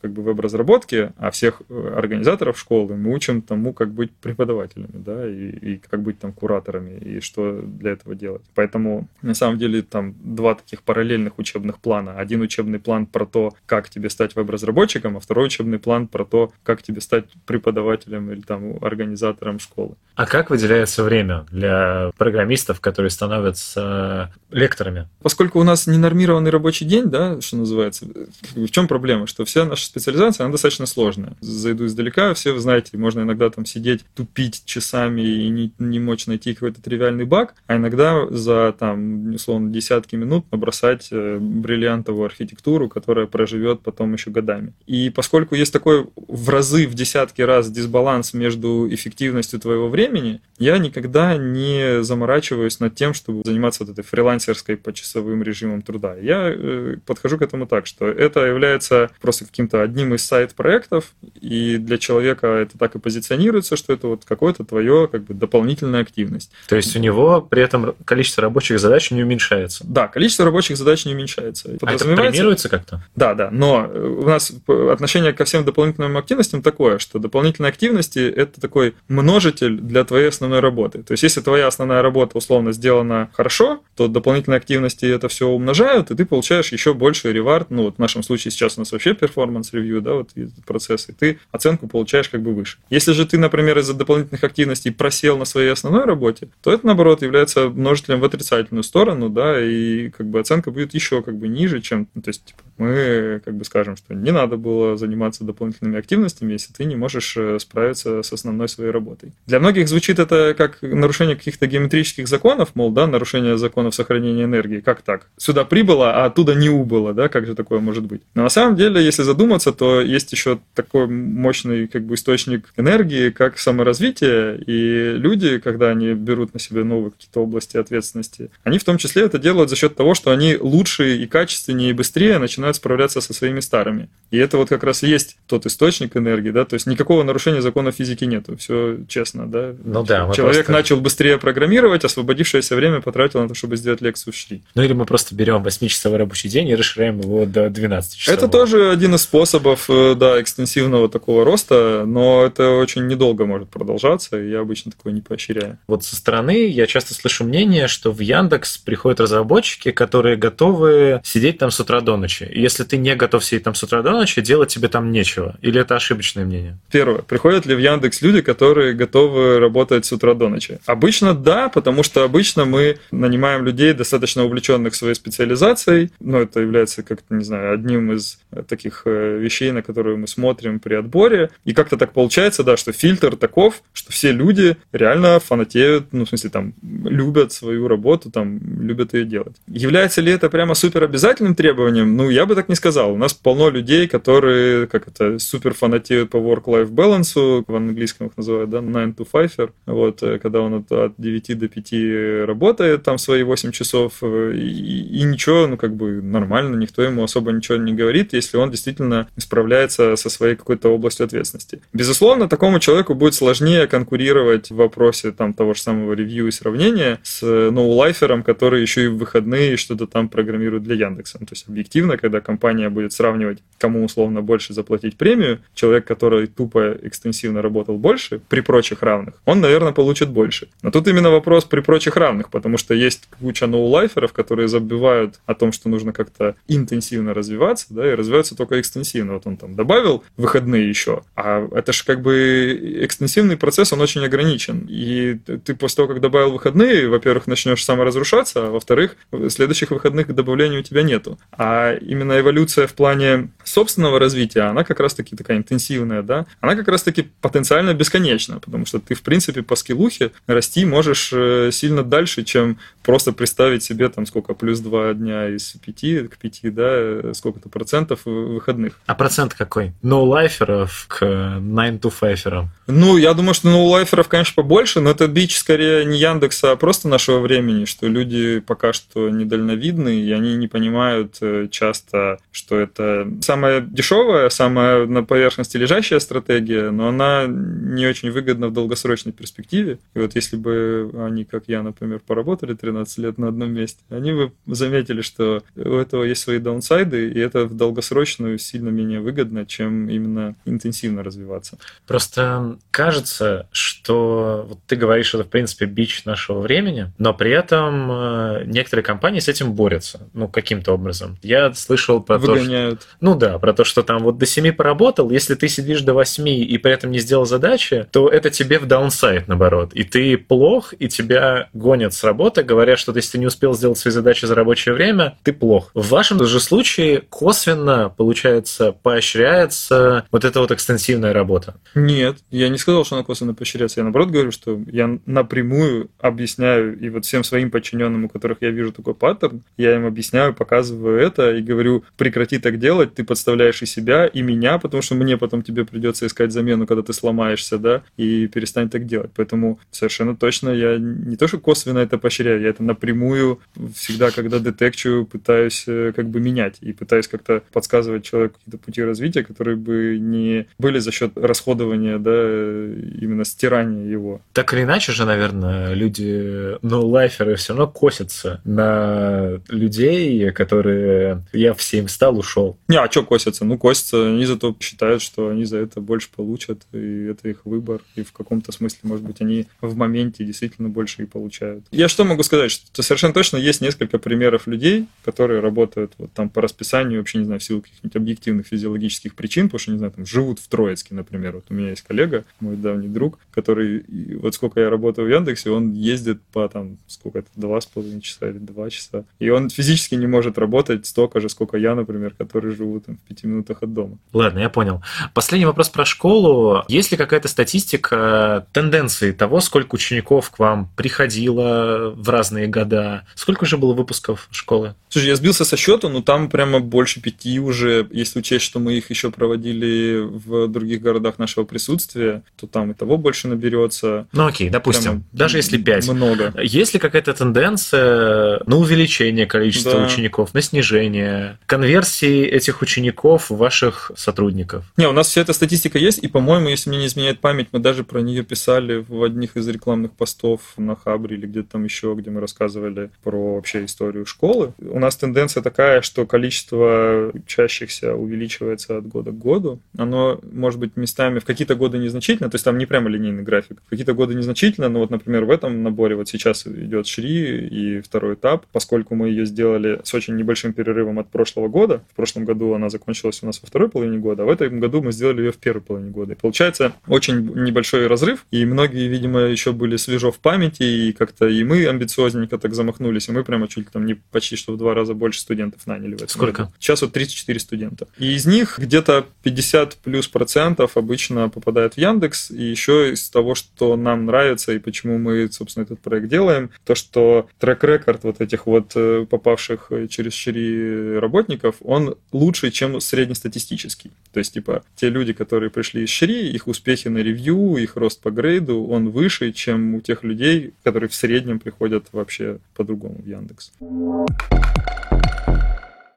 как бы веб-разработки, а всех э, организаторов школы мы учим тому, как быть преподавателями, да, и и как быть там кураторами, и что для этого делать. Поэтому, на самом деле, там два таких параллельных учебных плана. Один учебный план про то, как тебе стать веб-разработчиком, а второй учебный план про то, как тебе стать преподавателем или там организатором школы. А как выделяется время для программистов, которые становятся лекторами? Поскольку у нас ненормированный рабочий день, да, что называется, в чем проблема? Что вся наша специализация, она достаточно сложная. Зайду издалека, все вы знаете, можно иногда там сидеть, тупить часами и не, не мочь найти какой-то тривиальный баг, а иногда за там, условно, десятки минут набросать э, бриллиантовую архитектуру, которая проживет потом еще годами. И поскольку есть такой в разы, в десятки раз дисбаланс между эффективностью твоего времени, я никогда не заморачиваюсь над тем, чтобы заниматься вот этой фрилансерской по часовым режимом труда. Я э, подхожу к этому так, что это является просто каким-то одним из сайт-проектов, и для человека это так и позиционируется, что это вот какое-то твое как бы дополнительная активность. То есть у него при этом количество рабочих задач не уменьшается? Да, количество рабочих задач не уменьшается. А это премируется как-то? Да, да, но у нас отношение ко всем дополнительным активностям такое, что дополнительные активности – это такой множитель для твоей основной работы. То есть если твоя основная работа условно сделана хорошо, то дополнительные активности это все умножают, и ты получаешь еще больше reward. Ну вот в нашем случае сейчас у нас вообще performance review, да, вот процесс, и ты оценку получаешь как бы выше. Если же ты, например, из-за дополнительных активностей просел на своей основной работе, то это, наоборот, является множителем в отрицательную сторону, да, и как бы оценка будет еще как бы ниже, чем, ну, то есть, типа, мы как бы скажем, что не надо было заниматься дополнительными активностями, если ты не можешь э, справиться с основной своей работой. Для многих звучит это как нарушение каких-то геометрических законов, мол, да, нарушение законов сохранения энергии. Как так? Сюда прибыло, а оттуда не убыло, да, как же такое может быть? Но на самом деле, если задуматься, то есть еще такой мощный как бы источник энергии, как саморазвитие, и люди, когда они берут на себя новые какие-то области ответственности, они в том числе это делают за счет того, что они лучше и качественнее и быстрее начинают справляться со своими старыми. И это вот как раз и есть тот источник энергии, да, то есть никакого нарушения закона физики нету, все честно, да. Ну да. Человек просто... начал быстрее программировать, освободившееся время потратил на то, чтобы сделать лекцию в Шри. Ну или мы просто берем 8-часовой рабочий день и расширяем его до 12 часов. Это тоже один из способов, э, да, экстенсивного такого роста, но это очень недолго может продолжаться, и я обычно такое не поощряю. Вот со стороны я часто слышу мнение, что в Яндекс приходят разработчики, которые готовы сидеть там с утра до ночи. Если ты не готов сидеть там с утра до ночи, делать тебе там нечего. Или это ошибочное мнение? Первое. Приходят ли в Яндекс люди, которые готовы работать с утра до ночи? Обычно да, потому что обычно мы нанимаем людей, достаточно увлеченных своей специализацией. Ну, это является, как-то, не знаю, одним из таких э, вещей, на которые мы смотрим при отборе. И как-то так получается, да, что фильтр таков, что все люди реально фанатеют, ну, в смысле, там, любят свою работу, там, любят ее делать. Является ли это прямо супер обязательным требованием? Ну, я бы так не сказал. У нас полно людей, которые, как это, супер фанатеют по work-life balance, в английском их называют, да, 9 to 5, вот, э, когда он от, от 9 до 5 работает там свои 8 часов, э, и, и ничего, ну, как бы нормально, никто ему особо ничего не говорит, если он действительно справляется со своей какой-то областью ответственности. Безусловно, такому человеку будет сложнее конкурировать в вопросе там того же самого ревью и сравнения с ноулайфером, который еще и в выходные что-то там программирует для Яндекса. Ну, то есть объективно, когда компания будет сравнивать, кому условно больше заплатить премию, человек, который тупо экстенсивно работал больше, при прочих равных, он, наверное, получит больше. Но тут именно вопрос при прочих равных, потому что есть куча ноулайферов, которые забивают о том, что нужно как-то интенсивно развиваться, да, и развиваются только экстенсивно. Вот он там добавил выходные еще, а это же как бы экстенсивный процесс, он очень ограничен. И ты после того, как добавил выходные, во-первых, начнешь саморазрушаться, а во-вторых, следующих выходных к добавлению у тебя нету. А именно эволюция в плане собственного развития, она как раз-таки такая интенсивная, да, она как раз-таки потенциально бесконечна, потому что ты, в принципе, по скиллухе расти можешь э, сильно дальше, чем просто представить себе там сколько, плюс два дня из пяти к пяти, да, сколько-то процентов выходных. А процент какой? Ноулайферов к 9 to 5 Ну, я думаю, что ноулайферов, конечно, побольше, но это бич скорее не Яндекса, а просто нашего времени, что люди пока что недальновидны, и они не понимают э, часто, что это самая дешевая, самая на поверхности лежащая стратегия, но она не очень выгодна в долгосрочной перспективе. И вот если бы они, как я, например, поработали 13 13 лет на одном месте. Они бы заметили, что у этого есть свои даунсайды, и это в долгосрочную сильно менее выгодно, чем именно интенсивно развиваться. Просто кажется, что вот ты говоришь, что это, в принципе, бич нашего времени, но при этом э, некоторые компании с этим борются, ну, каким-то образом. Я слышал про Выгоняют. то, что... Ну да, про то, что там вот до 7 поработал, если ты сидишь до 8 и при этом не сделал задачи, то это тебе в даунсайд, наоборот. И ты плох, и тебя гонят с работы, говорят, что если ты не успел сделать свои задачи за рабочее время, ты плох. В вашем же случае косвенно, получается, поощряется вот эта вот экстенсивная работа. Нет, я не сказал, что она косвенно поощряется. Я наоборот говорю, что я напрямую объясняю и вот всем своим подчиненным, у которых я вижу такой паттерн, я им объясняю, показываю это и говорю, прекрати так делать, ты подставляешь и себя, и меня, потому что мне потом тебе придется искать замену, когда ты сломаешься, да, и перестань так делать. Поэтому совершенно точно я не то, что косвенно это поощряю, я это напрямую всегда, когда детекчу, пытаюсь э, как бы менять и пытаюсь как-то подсказывать человеку какие-то пути развития, которые бы не были за счет расходования, да, именно стирания его. Так или иначе же, наверное, люди, ну, лайферы все равно косятся на людей, которые я в 7 стал, ушел. Не, а что косятся? Ну, косятся, они зато считают, что они за это больше получат, и это их выбор, и в каком-то смысле, может быть, они в моменте действительно больше и получают. Я что могу сказать? Что совершенно точно есть несколько примеров людей, которые работают вот там по расписанию, вообще, не знаю, в силу каких-нибудь объективных физиологических причин, потому что, не знаю, там живут в Троицке, например. Вот у меня есть коллега, мой давний друг, который, вот сколько я работаю в Яндексе, он ездит по там, сколько это, два с половиной часа или два часа. И он физически не может работать столько же, сколько я, например, который живу там в пяти минутах от дома. Ладно, я понял. Последний вопрос про школу. Есть ли какая-то статистика тенденции того, сколько учеников к вам приходило в разные года? Сколько же было выпусков школы? Слушай, я сбился со счету, но там прямо больше пяти уже, если учесть, что мы их еще проводили в других городах нашего присутствия, то там и того больше наберется. Ну окей, допустим, Прямо даже если пять. Много. Есть ли какая-то тенденция на увеличение количества да. учеников, на снижение, конверсии этих учеников в ваших сотрудников? Не, у нас вся эта статистика есть, и, по-моему, если мне не изменяет память, мы даже про нее писали в одних из рекламных постов на Хабре или где-то там еще, где мы рассказывали про вообще историю школы. У нас тенденция такая, что количество учащихся увеличивается от года к году. Оно может быть местами в какие-то годы незначительно, то есть там не прямо линейный график. В какие-то годы незначительно, но вот, например, в этом наборе вот сейчас идет Шри и второй этап, поскольку мы ее сделали с очень небольшим перерывом от прошлого года. В прошлом году она закончилась у нас во второй половине года, а в этом году мы сделали ее в первой половине года. И получается очень небольшой разрыв, и многие, видимо, еще были свежо в памяти, и как-то и мы амбициозненько так замахнулись, и мы прямо чуть ли там не почти что в два раза больше студентов наняли в этом Сколько? году. Сейчас вот 34 студента. И из них где-то 50 плюс процентов обычно попадают в Яндекс, и еще из того, что нам нравится и почему мы, собственно, этот проект делаем, то, что трек-рекорд вот этих вот э, попавших через Шири работников, он лучше, чем среднестатистический. То есть, типа, те люди, которые пришли из Шири, их успехи на ревью, их рост по грейду, он выше, чем у тех людей, которые в среднем приходят вообще по-другому в Яндекс.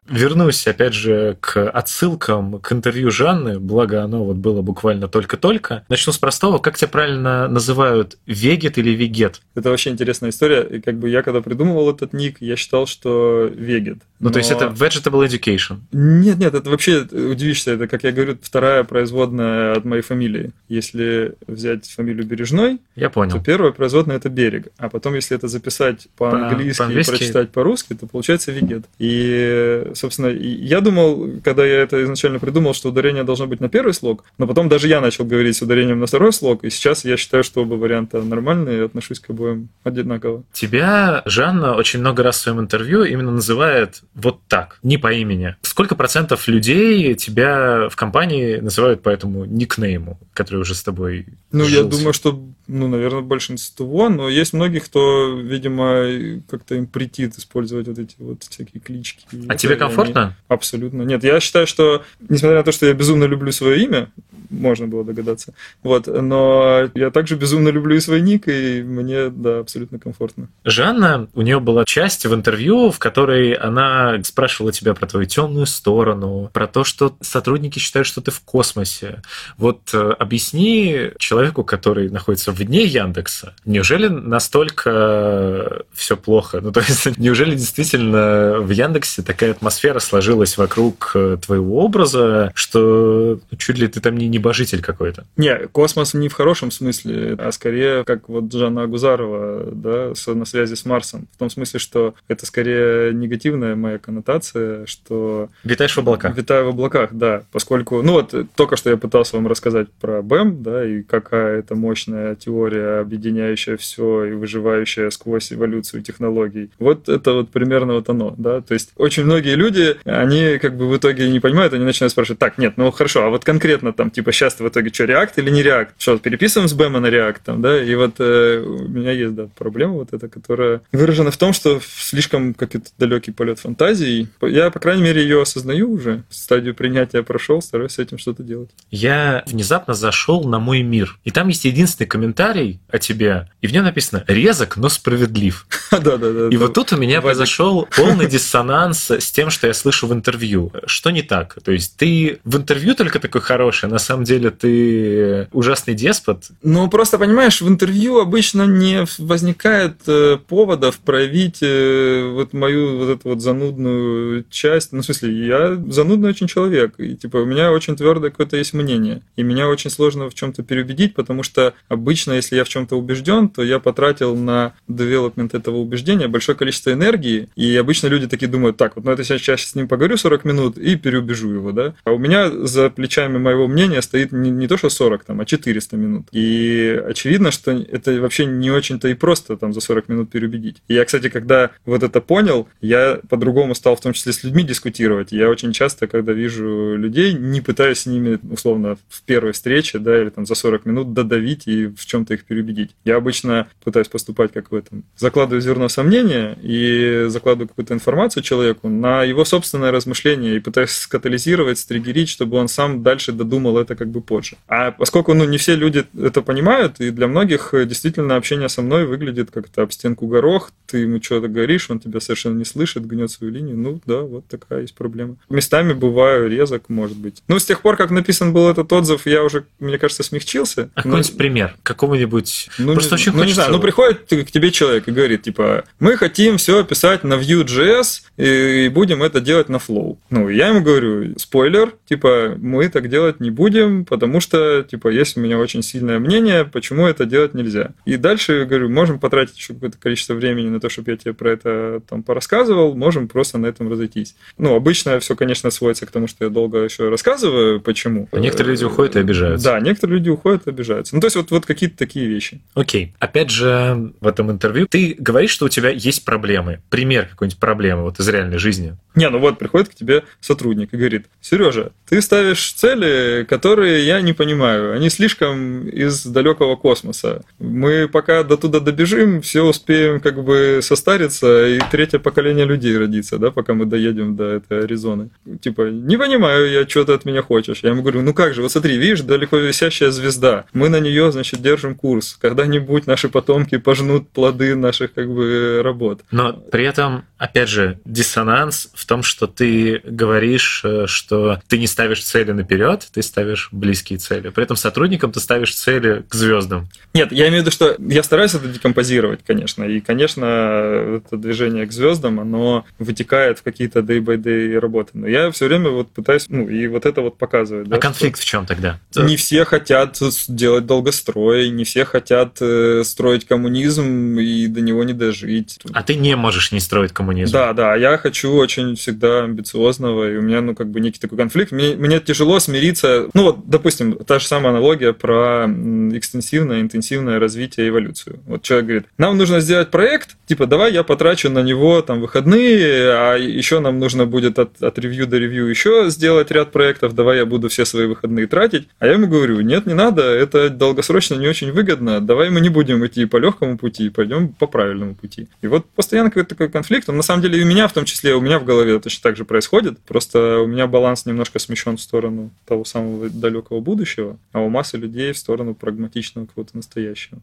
Вернусь, опять же, к отсылкам к интервью Жанны, благо оно вот было буквально только-только. Начну с простого. Как тебя правильно называют? Вегет или Вегет? Это вообще интересная история. И как бы я, когда придумывал этот ник, я считал, что Вегет. Ну, но... то есть это Vegetable Education? Нет, нет, это вообще, удивишься, это, как я говорю, вторая производная от моей фамилии. Если взять фамилию Бережной, я понял. то первая производная это Берег. А потом, если это записать по-английски по, по и прочитать по-русски, то получается Вегет. И собственно, я думал, когда я это изначально придумал, что ударение должно быть на первый слог, но потом даже я начал говорить с ударением на второй слог, и сейчас я считаю, что оба варианта нормальные, и отношусь к обоим одинаково. Тебя Жанна очень много раз в своем интервью именно называет вот так, не по имени. Сколько процентов людей тебя в компании называют по этому никнейму, который уже с тобой Ну, жился? я думаю, что, ну, наверное, большинство, но есть многих, кто, видимо, как-то им претит использовать вот эти вот всякие клички. А тебе комфортно комфортно? Они... Абсолютно. Нет, я считаю, что, несмотря на то, что я безумно люблю свое имя, можно было догадаться, вот, но я также безумно люблю и свой ник, и мне, да, абсолютно комфортно. Жанна, у нее была часть в интервью, в которой она спрашивала тебя про твою темную сторону, про то, что сотрудники считают, что ты в космосе. Вот э, объясни человеку, который находится вне Яндекса, неужели настолько все плохо? Ну, то есть, *laughs* неужели действительно в Яндексе такая атмосфера сложилась вокруг э, твоего образа, что чуть ли ты там не небожитель какой-то? Не, космос не в хорошем смысле, а скорее, как вот Жанна Агузарова, да, на связи с Марсом. В том смысле, что это скорее негативная моя коннотация, что... Витаешь в облаках. Витаю в облаках, да. Поскольку, ну вот, только что я пытался вам рассказать про БЭМ, да, и какая это мощная теория, объединяющая все и выживающая сквозь эволюцию технологий. Вот это вот примерно вот оно, да. То есть очень многие люди, они как бы в итоге не понимают, они начинают спрашивать, так, нет, ну хорошо, а вот конкретно там, типа, сейчас в итоге что, React или не React? Что, переписываем с BEM на React там, да? И вот э, у меня есть, да, проблема вот эта, которая выражена в том, что слишком какой-то далекий полет фантазии. Я, по крайней мере, ее осознаю уже, стадию принятия прошел, стараюсь с этим что-то делать. Я внезапно зашел на мой мир, и там есть единственный комментарий о тебе, и в нем написано «резок, но справедлив». *laughs* Да-да-да. И вот тут у меня произошел полный диссонанс с тем, что я слышу в интервью. Что не так? То есть ты в интервью только такой хороший, а на самом деле ты ужасный деспот? Ну, просто, понимаешь, в интервью обычно не возникает э, поводов проявить э, вот мою вот эту вот занудную часть. Ну, в смысле, я занудный очень человек, и, типа, у меня очень твердое какое-то есть мнение, и меня очень сложно в чем-то переубедить, потому что обычно, если я в чем-то убежден, то я потратил на девелопмент этого убеждения большое количество энергии, и обычно люди такие думают, так, вот, ну, это сейчас, сейчас с ним поговорю 40 минут и переубежу его, да. А у меня за плечами моего мнения стоит не, не то, что 40, там, а 400 минут. И очевидно, что это вообще не очень-то и просто там за 40 минут переубедить. И я, кстати, когда вот это понял, я по-другому стал в том числе с людьми дискутировать. Я очень часто, когда вижу людей, не пытаюсь с ними, условно, в первой встрече, да, или там за 40 минут додавить и в чем-то их переубедить. Я обычно пытаюсь поступать как в этом. Закладываю зерно сомнения и закладываю какую-то информацию человеку на его собственное размышление и пытаюсь скатализировать, стригерить, чтобы он сам дальше додумал это как бы позже. А поскольку ну, не все люди это понимают, и для многих э, действительно общение со мной выглядит как-то об стенку горох, ты ему что-то говоришь, он тебя совершенно не слышит, гнет свою линию, ну да, вот такая есть проблема. Местами бываю резок, может быть. Ну, с тех пор, как написан был этот отзыв, я уже, мне кажется, смягчился. А какой-нибудь пример? Какого-нибудь? Ну, Просто не, очень ну, хочется... не знаю, ну, приходит к тебе человек и говорит, типа, мы хотим все писать на Vue.js и будем это делать на Flow. Ну, я ему говорю, спойлер, типа, мы так делать не будем, потому что, типа, есть у меня очень сильное мнение, почему это делать нельзя. И дальше, я говорю, можем потратить еще какое-то количество времени на то, чтобы я тебе про это там порассказывал, можем просто на этом разойтись. Ну, обычно все, конечно, сводится к тому, что я долго еще рассказываю, почему. А некоторые люди уходят и обижаются. Да, некоторые люди уходят и обижаются. Ну, то есть вот, вот какие-то такие вещи. Окей. Опять же, в этом интервью ты говоришь, что у тебя есть проблемы. Пример какой-нибудь проблемы вот из реальной жизни. Не, ну вот приходит к тебе сотрудник и говорит, Сережа, ты ставишь цели, которые я не понимаю. Они слишком из далекого космоса. Мы пока до туда добежим, все успеем как бы состариться, и третье поколение людей родится, да, пока мы доедем до этой Аризоны. Типа, не понимаю я, что ты от меня хочешь. Я ему говорю, ну как же, вот смотри, видишь, далеко висящая звезда. Мы на нее, значит, держим курс. Когда-нибудь наши потомки пожнут плоды наших как бы работ. Но при этом, опять же, диссонанс в том, что ты говоришь, э, что ты не ставишь цели наперед, ты ставишь близкие цели. При этом сотрудникам ты ставишь цели к звездам. Нет, я имею в виду, что я стараюсь это декомпозировать, конечно. И, конечно, это движение к звездам, оно вытекает в какие-то day-by-day работы. Но я все время вот пытаюсь, ну, и вот это вот показывать. А да, конфликт в чем тогда? Не все хотят делать долгострой, не все хотят э, строить коммунизм и до него не дожить. А ты не можешь не строить коммунизм. Да, да, я хочу очень всегда амбициозного, и у меня, ну, как бы некий такой конфликт. Мне, мне тяжело смириться. Ну, вот, допустим, та же самая аналогия про экстенсивное, интенсивное развитие и эволюцию. Вот человек говорит, нам нужно сделать проект, типа, давай я потрачу на него там выходные, а еще нам нужно будет от, от ревью до ревью еще сделать ряд проектов, давай я буду все свои выходные тратить. А я ему говорю, нет, не надо, это долгосрочно не очень выгодно, давай мы не будем идти по легкому пути, пойдем по правильному пути. И вот постоянно какой-то такой конфликт, он на самом деле и у меня в том числе, у меня в голове голове точно так же происходит, просто у меня баланс немножко смещен в сторону того самого далекого будущего, а у массы людей в сторону прагматичного какого-то настоящего.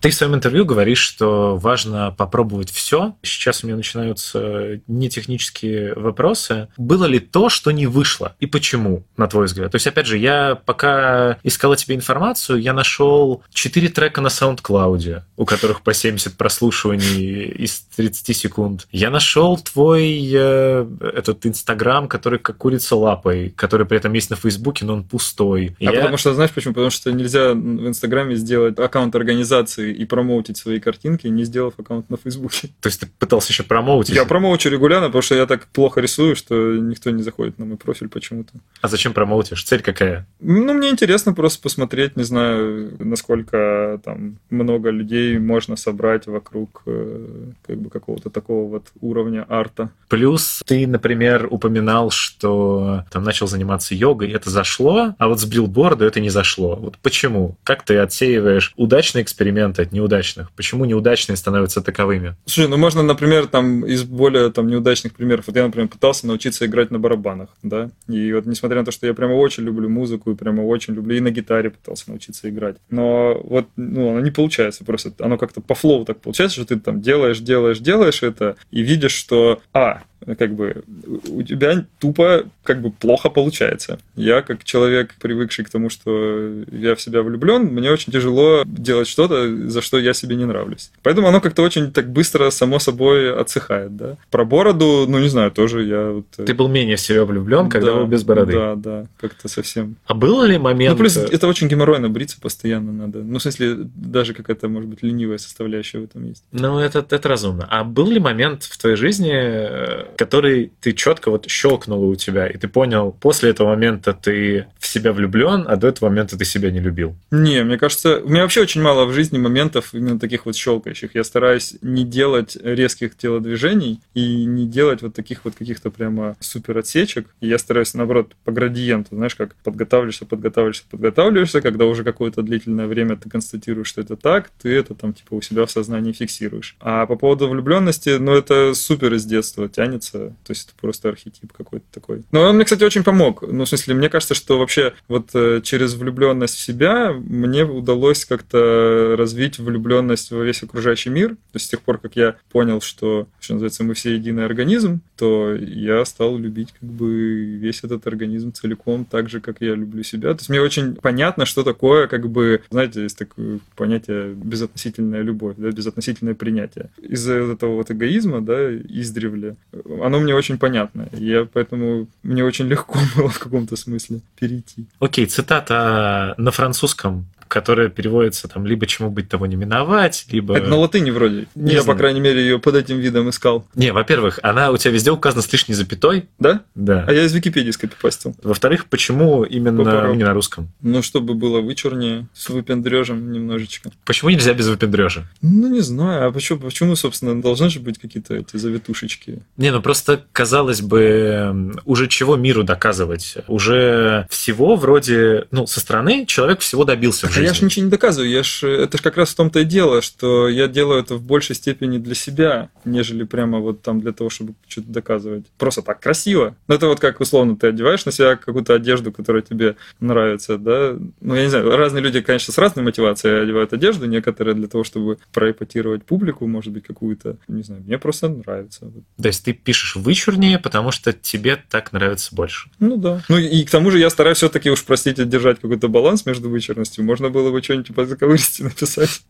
Ты в своем интервью говоришь, что важно попробовать все. Сейчас у меня начинаются нетехнические вопросы. Было ли то, что не вышло? И почему, на твой взгляд? То есть, опять же, я пока искала тебе информацию, я нашел 4 трека на SoundCloud, у которых по 70 прослушиваний из 30 секунд. Я нашел твой э, этот Инстаграм, который как курица лапой, который при этом есть на Фейсбуке, но он пустой. А я... потому что, знаешь почему? Потому что нельзя в Инстаграме сделать аккаунт организации и промоутить свои картинки, не сделав аккаунт на Фейсбуке. То есть ты пытался еще промоутить? Я промоучу регулярно, потому что я так плохо рисую, что никто не заходит на мой профиль почему-то. А зачем промоутишь? Цель какая? Ну, мне интересно просто посмотреть, не знаю, насколько там много людей можно собрать вокруг э, как бы какого-то такого вот уровня арта. Плюс ты, например, упоминал, что там начал заниматься йогой, это зашло, а вот с билборда это не зашло. Вот почему? Как ты отсеиваешь удачные эксперименты от неудачных? Почему неудачные становятся таковыми? Слушай, ну можно, например, там из более там неудачных примеров. Вот я, например, пытался научиться играть на барабанах, да, и вот несмотря на то, что я прямо очень люблю музыку и прямо очень люблю и на гитаре пытался научиться играть, но вот, ну, оно не получается просто, оно как-то по флоу так получается, что ты там делаешь, делаешь, делаешь это и видишь, что, а, как бы у тебя тупо как бы плохо получается. Я как человек, привыкший к тому, что я в себя влюблен, мне очень тяжело делать что-то, за что я себе не нравлюсь. Поэтому оно как-то очень так быстро само собой отсыхает, да. Про бороду, ну не знаю, тоже я вот... Э, Ты был менее в себя влюблен, когда да, был без бороды. Да, да, как-то совсем. А было ли момент... Ну плюс это очень геморройно бриться постоянно надо. Ну в смысле даже какая-то, может быть, ленивая составляющая в этом есть. Ну это, это разумно. А был ли момент в твоей жизни, э, который ты четко вот щелкнуло у тебя, и ты понял, после этого момента ты в себя влюблен, а до этого момента ты себя не любил? Не, мне кажется, у меня вообще очень мало в жизни моментов именно таких вот щелкающих. Я стараюсь не делать резких телодвижений и не делать вот таких вот каких-то прямо супер отсечек. И я стараюсь, наоборот, по градиенту, знаешь, как подготавливаешься, подготавливаешься, подготавливаешься, когда уже какое-то длительное время ты констатируешь, что это так, ты это там типа у себя в сознании фиксируешь. А по поводу влюбленности, ну это супер из детства тянется. То есть это просто архетип какой-то такой. Но он мне, кстати, очень помог. Ну, в смысле, мне кажется, что вообще вот э, через влюбленность в себя мне удалось как-то развить влюбленность во весь окружающий мир. То есть с тех пор, как я понял, что, что называется, мы все единый организм, то я стал любить как бы весь этот организм целиком так же, как я люблю себя. То есть мне очень понятно, что такое, как бы, знаете, есть такое понятие безотносительная любовь, да, безотносительное принятие. Из-за этого вот эгоизма, да, издревле, оно мне очень понятно. Я поэтому мне очень легко *laughs* было в каком-то смысле перейти. Окей, цитата на французском которая переводится там либо чему быть того не миновать, либо... Это на латыни вроде. Не Я, знаю. по крайней мере, ее под этим видом искал. Не, во-первых, она у тебя везде указана с лишней запятой. Да? Да. А я из Википедии скопипастил. Во-вторых, почему именно Попорол. не на русском? Ну, чтобы было вычурнее, с выпендрежем немножечко. Почему нельзя без выпендрежа? Ну, не знаю. А почему, почему собственно, должны же быть какие-то эти завитушечки? Не, ну просто, казалось бы, уже чего миру доказывать? Уже всего вроде, ну, со стороны человек всего добился в жизни. Я ж ничего не доказываю, я ж, это ж как раз в том-то и дело, что я делаю это в большей степени для себя, нежели прямо вот там для того, чтобы что-то доказывать. Просто так красиво. Ну, это вот как, условно, ты одеваешь на себя какую-то одежду, которая тебе нравится, да? Ну, я не знаю, разные люди, конечно, с разной мотивацией одевают одежду, некоторые для того, чтобы проэпатировать публику, может быть, какую-то, не знаю, мне просто нравится. То есть ты пишешь вычурнее, потому что тебе так нравится больше? Ну, да. Ну, и к тому же я стараюсь все-таки уж, простите, держать какой-то баланс между вычурностью. Можно можно было бы что-нибудь типа заковыристи *laughs* написать.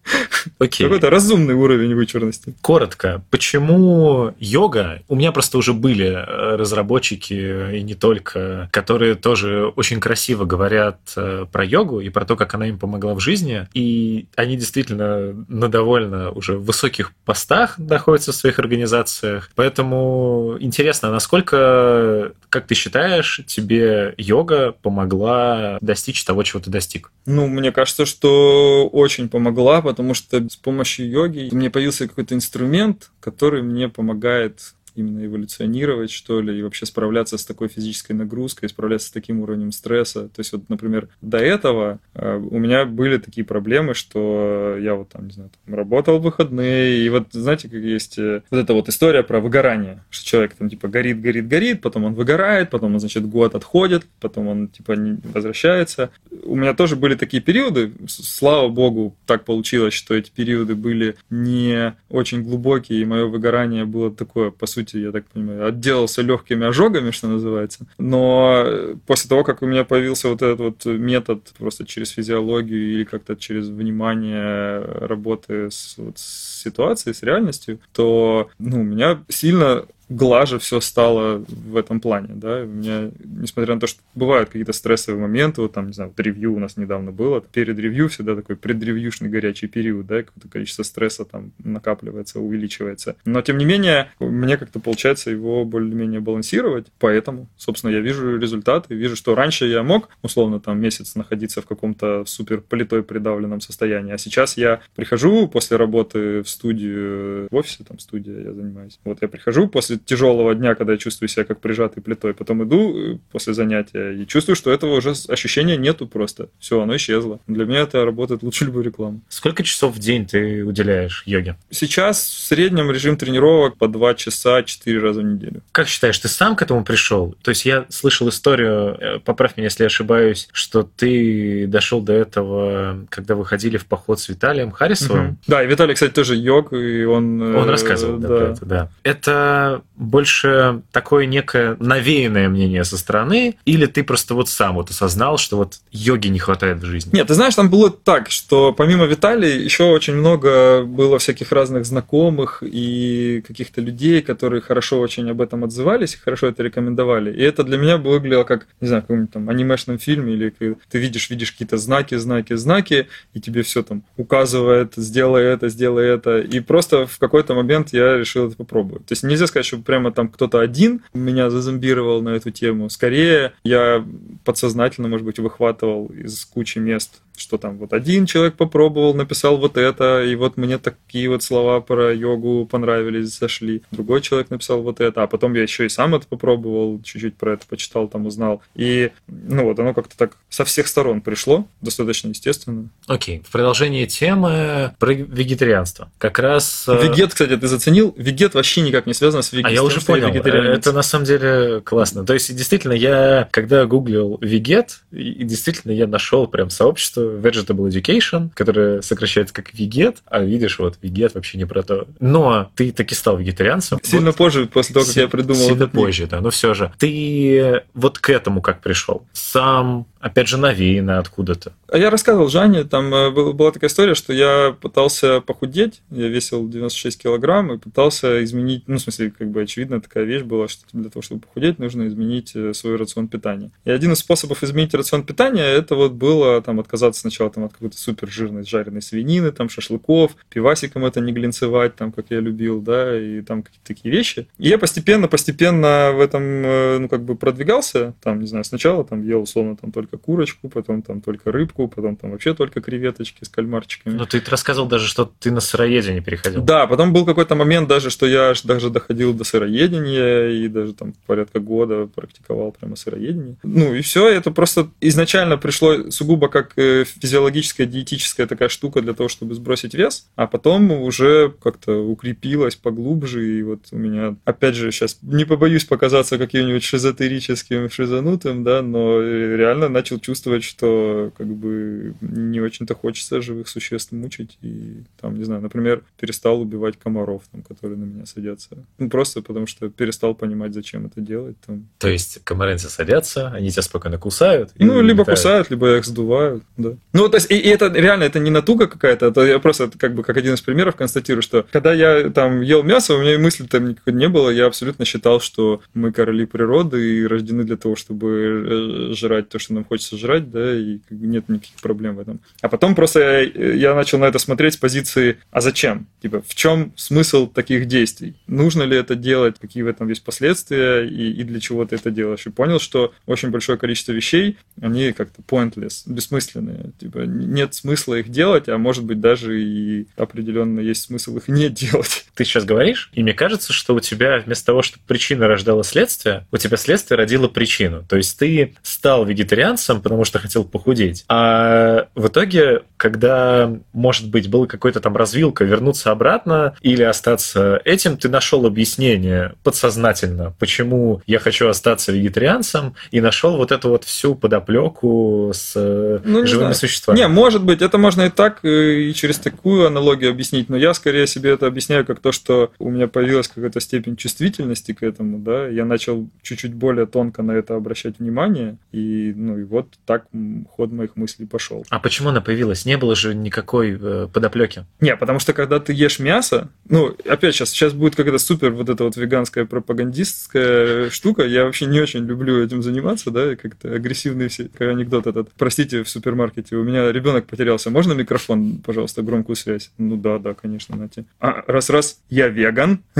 Окей. Какой-то разумный уровень вычурности. Коротко, почему йога? У меня просто уже были э, разработчики, и не только, которые тоже очень красиво говорят э, про йогу и про то, как она им помогла в жизни. И они действительно на довольно уже высоких постах находятся в своих организациях. Поэтому интересно, насколько, как ты считаешь, тебе йога помогла достичь того, чего ты достиг? Ну, мне кажется, что очень помогла, потому что с помощью йоги мне появился какой-то инструмент, который мне помогает именно эволюционировать, что ли, и вообще справляться с такой физической нагрузкой, справляться с таким уровнем стресса. То есть вот, например, до этого э, у меня были такие проблемы, что я вот там, не знаю, там, работал в выходные, и вот, знаете, как есть э, вот эта вот история про выгорание, что человек там типа горит, горит, горит, потом он выгорает, потом он, значит, год отходит, потом он типа не возвращается. У меня тоже были такие периоды, слава богу, так получилось, что эти периоды были не очень глубокие, и мое выгорание было такое, по сути, я так понимаю, отделался легкими ожогами, что называется. Но после того, как у меня появился вот этот вот метод просто через физиологию или как-то через внимание работы с, вот, с ситуацией, с реальностью, то ну, меня сильно глаже все стало в этом плане, да, у меня, несмотря на то, что бывают какие-то стрессовые моменты, вот там, не знаю, вот ревью у нас недавно было, перед ревью всегда такой предревьюшный горячий период, да, какое-то количество стресса там накапливается, увеличивается, но, тем не менее, мне как-то получается его более-менее балансировать, поэтому, собственно, я вижу результаты, вижу, что раньше я мог, условно, там, месяц находиться в каком-то супер политой придавленном состоянии, а сейчас я прихожу после работы в студию, в офисе, там, студия я занимаюсь, вот я прихожу после тяжелого дня, когда я чувствую себя как прижатый плитой. Потом иду э, после занятия и чувствую, что этого уже ощущения нету просто. Все, оно исчезло. Для меня это работает лучше любой рекламы. Сколько часов в день ты уделяешь йоге? Сейчас в среднем режим тренировок по 2 часа 4 раза в неделю. Как считаешь, ты сам к этому пришел? То есть я слышал историю, э, поправь меня, если я ошибаюсь, что ты дошел до этого, когда выходили в поход с Виталием Харисовым. Угу. Да, и Виталий, кстати, тоже йог, и он... Он рассказывал, да, да. про это, да. Это больше такое некое навеянное мнение со стороны, или ты просто вот сам вот осознал, что вот йоги не хватает в жизни? Нет, ты знаешь, там было так, что помимо Виталия еще очень много было всяких разных знакомых и каких-то людей, которые хорошо очень об этом отзывались хорошо это рекомендовали. И это для меня выглядело как, не знаю, каком-нибудь там анимешном фильме, или ты видишь, видишь какие-то знаки, знаки, знаки, и тебе все там указывает, сделай это, сделай это. И просто в какой-то момент я решил это попробовать. То есть нельзя сказать, что прямо там кто-то один меня зазомбировал на эту тему. Скорее, я подсознательно, может быть, выхватывал из кучи мест что там вот один человек попробовал, написал вот это, и вот мне такие вот слова про йогу понравились, зашли. Другой человек написал вот это, а потом я еще и сам это попробовал, чуть-чуть про это почитал, там узнал. И, ну вот, оно как-то так со всех сторон пришло, достаточно естественно. Окей, в продолжении темы про вегетарианство. Как раз... Э, вегет, кстати, ты заценил? Вегет вообще никак не связан с вегетом. А я уже понял, это на самом деле классно. То есть, действительно, я, когда гуглил вегет, и действительно я нашел прям сообщество Vegetable Education, которая сокращается как вегет, а видишь, вот вегет вообще не про то. Но ты таки стал вегетарианцем. Сильно вот, позже, после того, как я придумал. Сильно позже, да, но все же. Ты вот к этому как пришел? Сам опять же, навеяно откуда-то. А я рассказывал Жанне, там э, была такая история, что я пытался похудеть, я весил 96 килограмм и пытался изменить, ну, в смысле, как бы очевидно такая вещь была, что для того, чтобы похудеть, нужно изменить э, свой рацион питания. И один из способов изменить рацион питания, это вот было там отказаться сначала там от какой-то супер жирной жареной свинины, там шашлыков, пивасиком это не глинцевать, там, как я любил, да, и там какие-то такие вещи. И я постепенно, постепенно в этом, э, ну, как бы продвигался, там, не знаю, сначала там ел условно там только курочку, потом там только рыбку, потом там вообще только креветочки с кальмарчиками. Ну, ты рассказывал даже, что ты на сыроедение переходил. Да, потом был какой-то момент даже, что я даже доходил до сыроедения и даже там порядка года практиковал прямо сыроедение. Ну, и все, это просто изначально пришло сугубо как э, физиологическая, диетическая такая штука для того, чтобы сбросить вес, а потом уже как-то укрепилось поглубже, и вот у меня, опять же, сейчас не побоюсь показаться каким-нибудь шизотерическим, шизанутым, да, но реально начал чувствовать, что как бы не очень-то хочется живых существ мучить. И там, не знаю, например, перестал убивать комаров, там, которые на меня садятся. Ну, просто потому что перестал понимать, зачем это делать. Там. То есть комаренцы садятся, они тебя спокойно кусают? Ну, либо летают. кусают, либо их сдувают, да. Ну, то есть, и, и это реально, это не натуга какая-то, это я просто как бы как один из примеров констатирую, что когда я там ел мясо, у меня и мысли там никакой не было, я абсолютно считал, что мы короли природы и рождены для того, чтобы э, жрать то, что нам хочется жрать, да, и нет никаких проблем в этом. А потом просто я, я начал на это смотреть с позиции, а зачем? Типа, в чем смысл таких действий? Нужно ли это делать? Какие в этом есть последствия? И, и для чего ты это делаешь? И понял, что очень большое количество вещей, они как-то pointless, бессмысленные. Типа, нет смысла их делать, а может быть даже и определенно есть смысл их не делать. ты сейчас говоришь, и мне кажется, что у тебя вместо того, чтобы причина рождала следствие, у тебя следствие родило причину. То есть ты стал вегетарианцем, потому что хотел похудеть. А в итоге, когда, может быть, была какой-то там развилка, вернуться обратно или остаться этим, ты нашел объяснение подсознательно, почему я хочу остаться вегетарианцем, и нашел вот эту вот всю подоплеку с ну, живыми знаю. существами. Не, может быть, это можно и так, э, и через такую аналогию объяснить, но я скорее себе это объясняю как то, что у меня появилась какая-то степень чувствительности к этому, да, я начал чуть-чуть более тонко на это обращать внимание, и, ну, и вот так ход моих мыслей пошел. А почему она появилась? Не было же никакой э, подоплеки. Не, потому что когда ты ешь мясо, ну, опять сейчас, сейчас будет какая-то супер вот эта вот веганская пропагандистская штука, я вообще не очень люблю этим заниматься, да, и как-то агрессивный все, анекдот этот. Простите, в супермаркете, у меня ребенок потерялся, можно микрофон, пожалуйста, громкую связь? Ну да, да, конечно, Нати. А раз-раз, я веган. *laughs*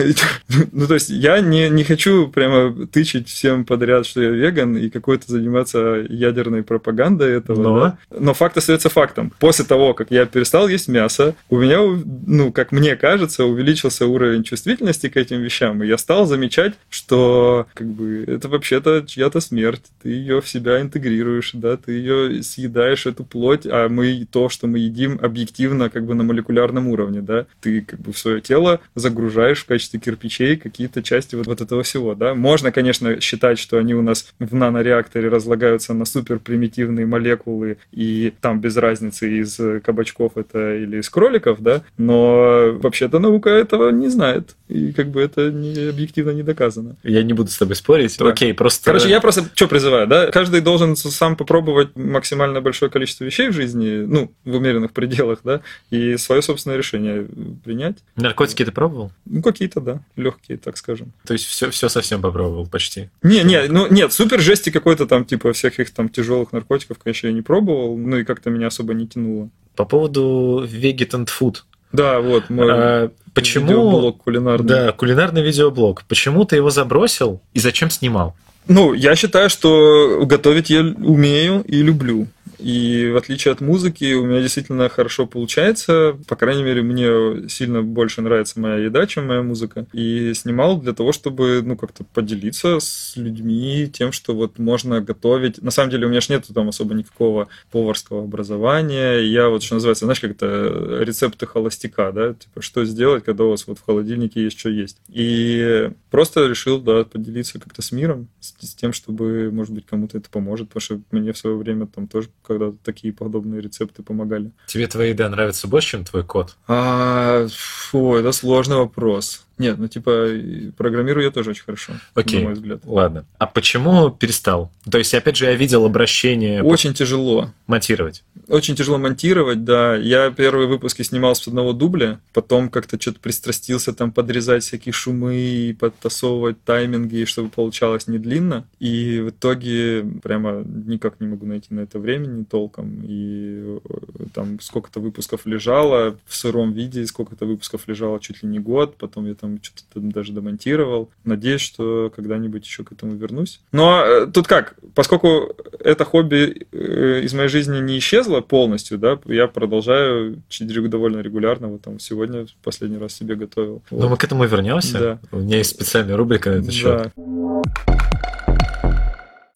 ну, то есть я не, не хочу прямо тычить всем подряд, что я веган, и какой-то заниматься ядерной пропагандой этого. Но, да? Но факт остается фактом. После того, как я перестал есть мясо, у меня, ну, как мне кажется, увеличился уровень чувствительности к этим вещам, и я стал замечать, что как бы это вообще-то чья-то смерть, ты ее в себя интегрируешь, да, ты ее съедаешь, эту плоть, а мы то, что мы едим, объективно как бы на молекулярном уровне, да, ты как бы в свое тело загружаешь в качестве кирпичей какие-то части вот, вот этого всего, да. Можно, конечно, считать, что они у нас в нанореакторе разлагаются на супер примитивные молекулы, и там без разницы из кабачков это или из кроликов, да, но вообще-то наука этого не знает, и как бы это не, объективно не доказано. Я не буду с тобой спорить. Да. Окей, просто... Короче, я просто что призываю, да, каждый должен сам попробовать максимально большое количество вещей в жизни, ну, в умеренных пределах, да, и свое собственное решение принять. Наркотики ты пробовал? Ну, какие-то, да, легкие, так скажем. То есть все, все совсем попробовал почти? Не, не, ну нет, супер жести какой-то там, типа, всяких там тяжелых наркотиков, конечно, я не пробовал, ну и как-то меня особо не тянуло. По поводу vegetant food. Да, вот мой а, почему... видеоблог кулинарный. Да, кулинарный видеоблог. Почему ты его забросил и зачем снимал? Ну, я считаю, что готовить я умею и люблю. И в отличие от музыки, у меня действительно хорошо получается. По крайней мере, мне сильно больше нравится моя еда, чем моя музыка. И снимал для того, чтобы, ну, как-то поделиться с людьми тем, что вот можно готовить. На самом деле, у меня же нет там особо никакого поварского образования. Я вот, что называется, знаешь, как то рецепты холостяка, да, типа, что сделать, когда у вас вот в холодильнике есть что есть. И просто решил, да, поделиться как-то с миром, с, с тем, чтобы, может быть, кому-то это поможет, потому что мне в свое время там тоже когда такие подобные рецепты помогали. Тебе твоя еда нравится больше, чем твой код? А, фу, это сложный вопрос. Нет, ну типа программирую я тоже очень хорошо, Окей, на мой взгляд. Ладно. А почему перестал? То есть, опять же, я видел обращение... Очень тяжело. Монтировать. Очень тяжело монтировать, да. Я первые выпуски снимал с одного дубля, потом как-то что-то пристрастился там подрезать всякие шумы и подтасовывать тайминги, чтобы получалось не длинно. И в итоге прямо никак не могу найти на это времени толком. И э, там сколько-то выпусков лежало в сыром виде, сколько-то выпусков лежало чуть ли не год, потом я там там что-то даже домонтировал. Надеюсь, что когда-нибудь еще к этому вернусь. Но э, тут как, поскольку это хобби э, из моей жизни не исчезло полностью, да, я продолжаю довольно регулярно. Вот там сегодня последний раз себе готовил. Но вот. мы к этому вернемся. Да. У меня есть специальная рубрика на этот счет.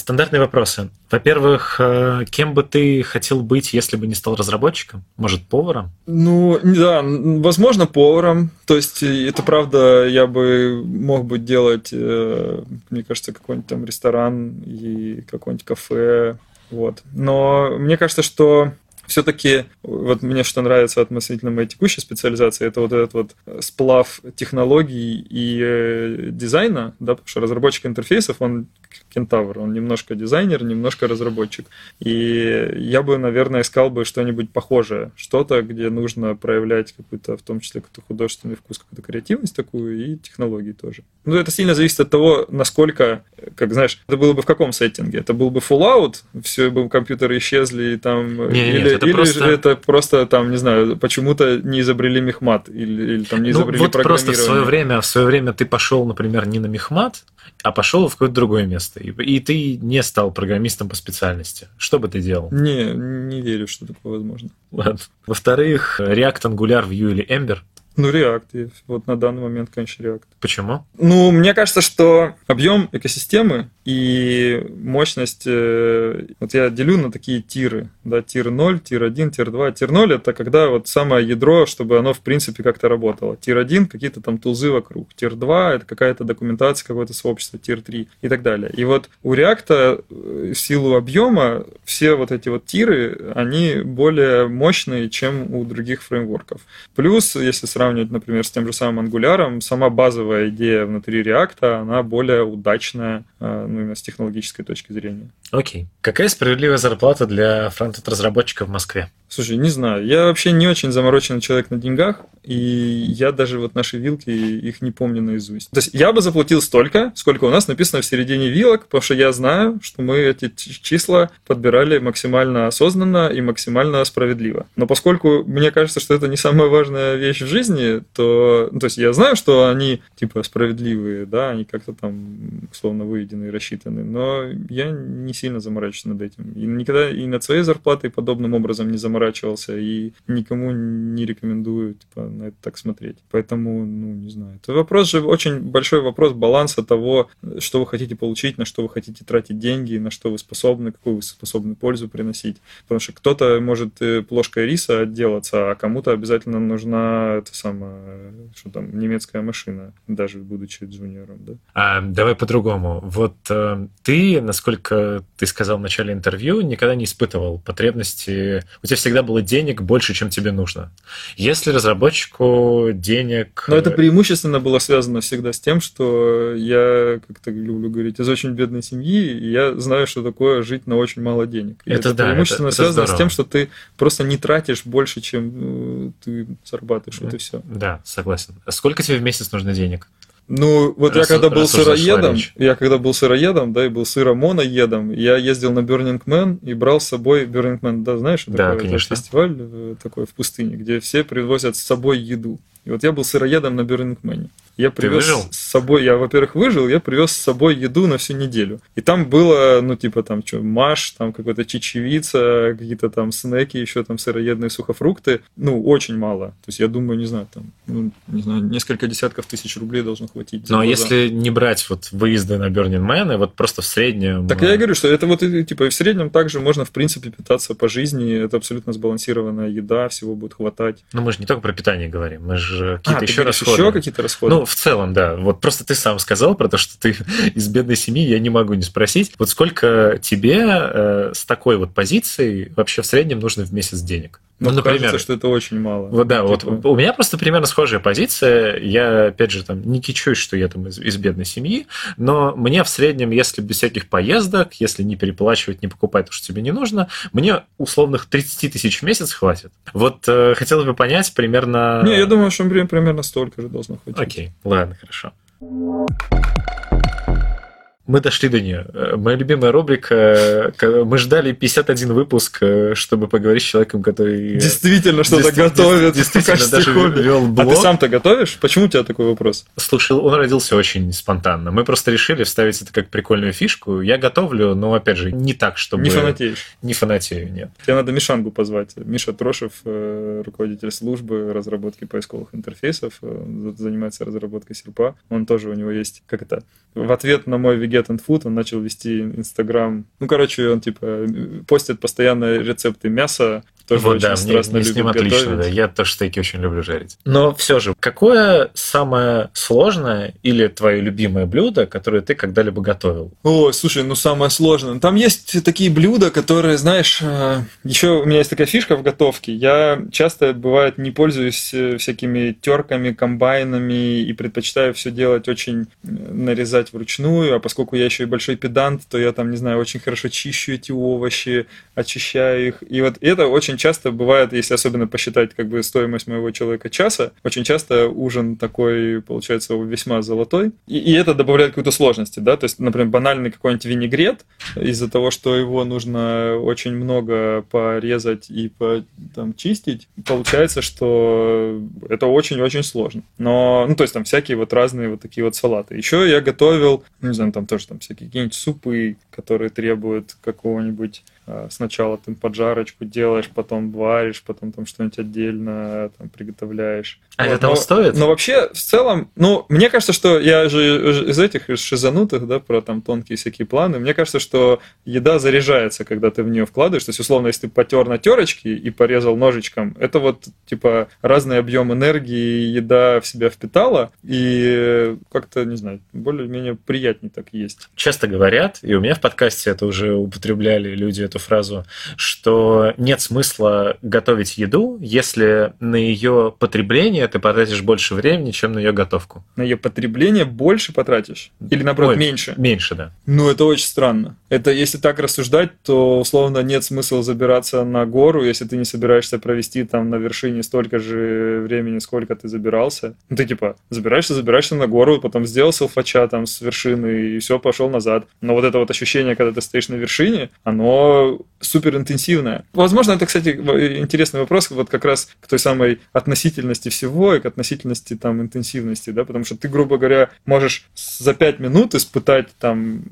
Да. Стандартные вопросы. Во-первых, э, кем бы ты хотел быть, если бы не стал разработчиком? Может, поваром? Ну, да, возможно, поваром. То есть, это правда, я бы мог бы делать, э, мне кажется, какой-нибудь там ресторан и какое-нибудь кафе. Вот. Но мне кажется, что все-таки вот мне что нравится относительно моей текущей специализации, это вот этот вот сплав технологий и э, дизайна, да, потому что разработчик интерфейсов, он кентавр, он немножко дизайнер, немножко разработчик. И я бы, наверное, искал бы что-нибудь похожее, что-то, где нужно проявлять какой-то, в том числе, какой-то художественный вкус, какую-то креативность такую и технологии тоже. Ну, это сильно зависит от того, насколько, как знаешь, это было бы в каком сеттинге. Это был бы Fallout, все бы компьютеры исчезли, и там... Не, или, нет, это или просто... это просто, там, не знаю, почему-то не изобрели мехмат, или, или там не ну, изобрели вот просто в свое время, в свое время ты пошел, например, не на мехмат, а пошел в какое-то другое место, и, и ты не стал программистом по специальности. Что бы ты делал? Не, не верю, что такое возможно. Ладно. Во-вторых, React, Angular, Vue или Ember Ну, React. Вот на данный момент, конечно, React. Почему? Ну, мне кажется, что объем экосистемы и мощность, э, вот я делю на такие тиры, да, tier 0, tier 1, tier 2. Tier 0 это когда вот самое ядро, чтобы оно в принципе как-то работало. Tier 1 какие-то там тулзы вокруг. Tier 2 это какая-то документация, какое-то сообщество, tier 3 и так далее. И вот у React э, в силу объема все вот эти вот тиры, они более мощные, чем у других фреймворков. Плюс, если сравнивать, например, с тем же самым Angular, сама базовая идея внутри React, она более удачная э, ну, именно с технологической точки зрения. Окей. Какая справедливая зарплата для фронтенд-разработчика в Москве? Слушай, не знаю. Я вообще не очень замороченный человек на деньгах, и я даже вот наши вилки, их не помню наизусть. То есть я бы заплатил столько, сколько у нас написано в середине вилок, потому что я знаю, что мы эти числа подбирали максимально осознанно и максимально справедливо. Но поскольку мне кажется, что это не самая важная вещь в жизни, то, ну, то есть я знаю, что они типа справедливые, да, они как-то там условно выведены и рассчитаны, но я не сильно заморачиваюсь над этим. И никогда и над своей зарплатой подобным образом не заморачивался и никому не рекомендую типа, на это так смотреть. Поэтому, ну, не знаю. Это вопрос же очень большой вопрос баланса того, что вы хотите получить, на что вы хотите тратить деньги, на что вы способны, какую вы способны пользу приносить. Потому что кто-то может э, плошкой риса отделаться, а кому-то обязательно нужна это самое, что там, немецкая машина, даже будучи джуниором. Да? А, давай по-другому. Вот э, ты, насколько ты сказал в начале интервью, никогда не испытывал потребности, у тебя всегда было денег больше, чем тебе нужно. Если разработчику денег... Но это преимущественно было связано всегда с тем, что я, как то люблю говорить, из очень бедной семьи, и я знаю, что такое жить на очень мало денег. И это, это да, преимущественно это, связано это с тем, что ты просто не тратишь больше, чем э, ты зарабатываешь, вот и все. Да, согласен. Сколько тебе в месяц нужно денег? Ну, вот раз, я когда был сыроедом, я когда был сыроедом, да, и был сыромоноедом, я ездил на Burning Man и брал с собой Burning Man, да, знаешь, да, такой конечно. фестиваль э, такой в пустыне, где все привозят с собой еду. И вот я был сыроедом на Burning Man. Я привез с собой, я, во-первых, выжил, я привез с собой еду на всю неделю. И там было, ну, типа, там, что, маш, там, какая-то чечевица, какие-то там снеки, еще там сыроедные сухофрукты. Ну, очень мало. То есть, я думаю, не знаю, там, ну, не знаю, несколько десятков тысяч рублей должно хватить. Ну, а если не брать вот выезды на Burning Man, и вот просто в среднем... Так я и говорю, что это вот, типа, в среднем также можно, в принципе, питаться по жизни. Это абсолютно сбалансированная еда, всего будет хватать. Ну, мы же не только про питание говорим, мы же какие-то а, еще расходы. еще какие-то расходы? Ну, в целом, да. Вот просто ты сам сказал про то, что ты *laughs* из бедной семьи, я не могу не спросить. Вот сколько тебе э, с такой вот позицией вообще в среднем нужно в месяц денег? Ну, ну например, кажется, что это очень мало. Вот, да, типа... вот у меня просто примерно схожая позиция. Я, опять же, там не кичусь, что я там из, из бедной семьи, но мне в среднем, если без всяких поездок, если не переплачивать, не покупать то, что тебе не нужно, мне условных 30 тысяч в месяц хватит. Вот э, хотел бы понять примерно... Не, я думаю, что примерно столько же должно хватить. Окей, ладно, хорошо мы дошли до нее. Э, моя любимая рубрика. Э, мы ждали 51 выпуск, э, чтобы поговорить с человеком, который... Действительно что-то готовит. Действительно, даже вел блог. А ты сам-то готовишь? Почему у тебя такой вопрос? Слушай, он родился очень спонтанно. Мы просто решили вставить это как прикольную фишку. Я готовлю, но, опять же, не так, чтобы... Не фанатеешь? Не фанатею, нет. Тебе надо Мишангу позвать. Миша Трошев, руководитель службы разработки поисковых интерфейсов, занимается разработкой серпа. Он тоже, у него есть, как это, в ответ на мой Get and Food он начал вести Инстаграм. Ну, короче, он типа постит постоянно рецепты мяса, тоже вот, очень да, страстно мне, мне с ним готовить. отлично, да. Я тоже стейки очень люблю жарить. Но все же, какое самое сложное или твое любимое блюдо, которое ты когда-либо готовил? Ой, слушай, ну самое сложное. Там есть такие блюда, которые, знаешь, э, еще у меня есть такая фишка в готовке. Я часто, бывает, не пользуюсь э, всякими терками, комбайнами и предпочитаю все делать очень э, нарезать вручную, а поскольку я еще и большой педант, то я там, не знаю, очень хорошо чищу эти овощи, очищаю их. И вот это очень часто бывает, если особенно посчитать как бы стоимость моего человека часа, очень часто ужин такой получается весьма золотой. И, и это добавляет какую-то сложности, да, то есть, например, банальный какой-нибудь винегрет, из-за того, что его нужно очень много порезать и по, там, чистить, получается, что это очень-очень сложно. Но, ну, то есть там всякие вот разные вот такие вот салаты. Еще я готовил, ну, не знаю, там тоже там всякие какие-нибудь супы, которые требуют какого-нибудь а, сначала ты поджарочку делаешь, потом варишь, потом там что-нибудь отдельно там приготовляешь. А вот. это того стоит? Но вообще, в целом, ну, мне кажется, что я же из этих из шизанутых, да, про там тонкие всякие планы, мне кажется, что еда заряжается, когда ты в нее вкладываешь. То есть, условно, если ты потер на терочке и порезал ножичком, это вот, типа, разный объем энергии еда в себя впитала, и как-то, не знаю, более-менее приятнее так есть. Часто говорят, и у меня в подкасте это уже употребляли люди эту фразу, что нет смысла готовить еду, если на ее потребление ты потратишь больше времени, чем на ее готовку. На ее потребление больше потратишь? Или наоборот, Ой, меньше? Меньше, да. Ну, это очень странно. Это если так рассуждать, то условно нет смысла забираться на гору, если ты не собираешься провести там на вершине столько же времени, сколько ты забирался. Ну, ты типа забираешься, забираешься на гору, потом сделал селфача там с вершины и все, пошел назад. Но вот это вот ощущение, когда ты стоишь на вершине, оно супер интенсивная. Возможно, это, кстати, интересный вопрос вот как раз к той самой относительности всего и к относительности там интенсивности, да, потому что ты, грубо говоря, можешь за пять минут испытать там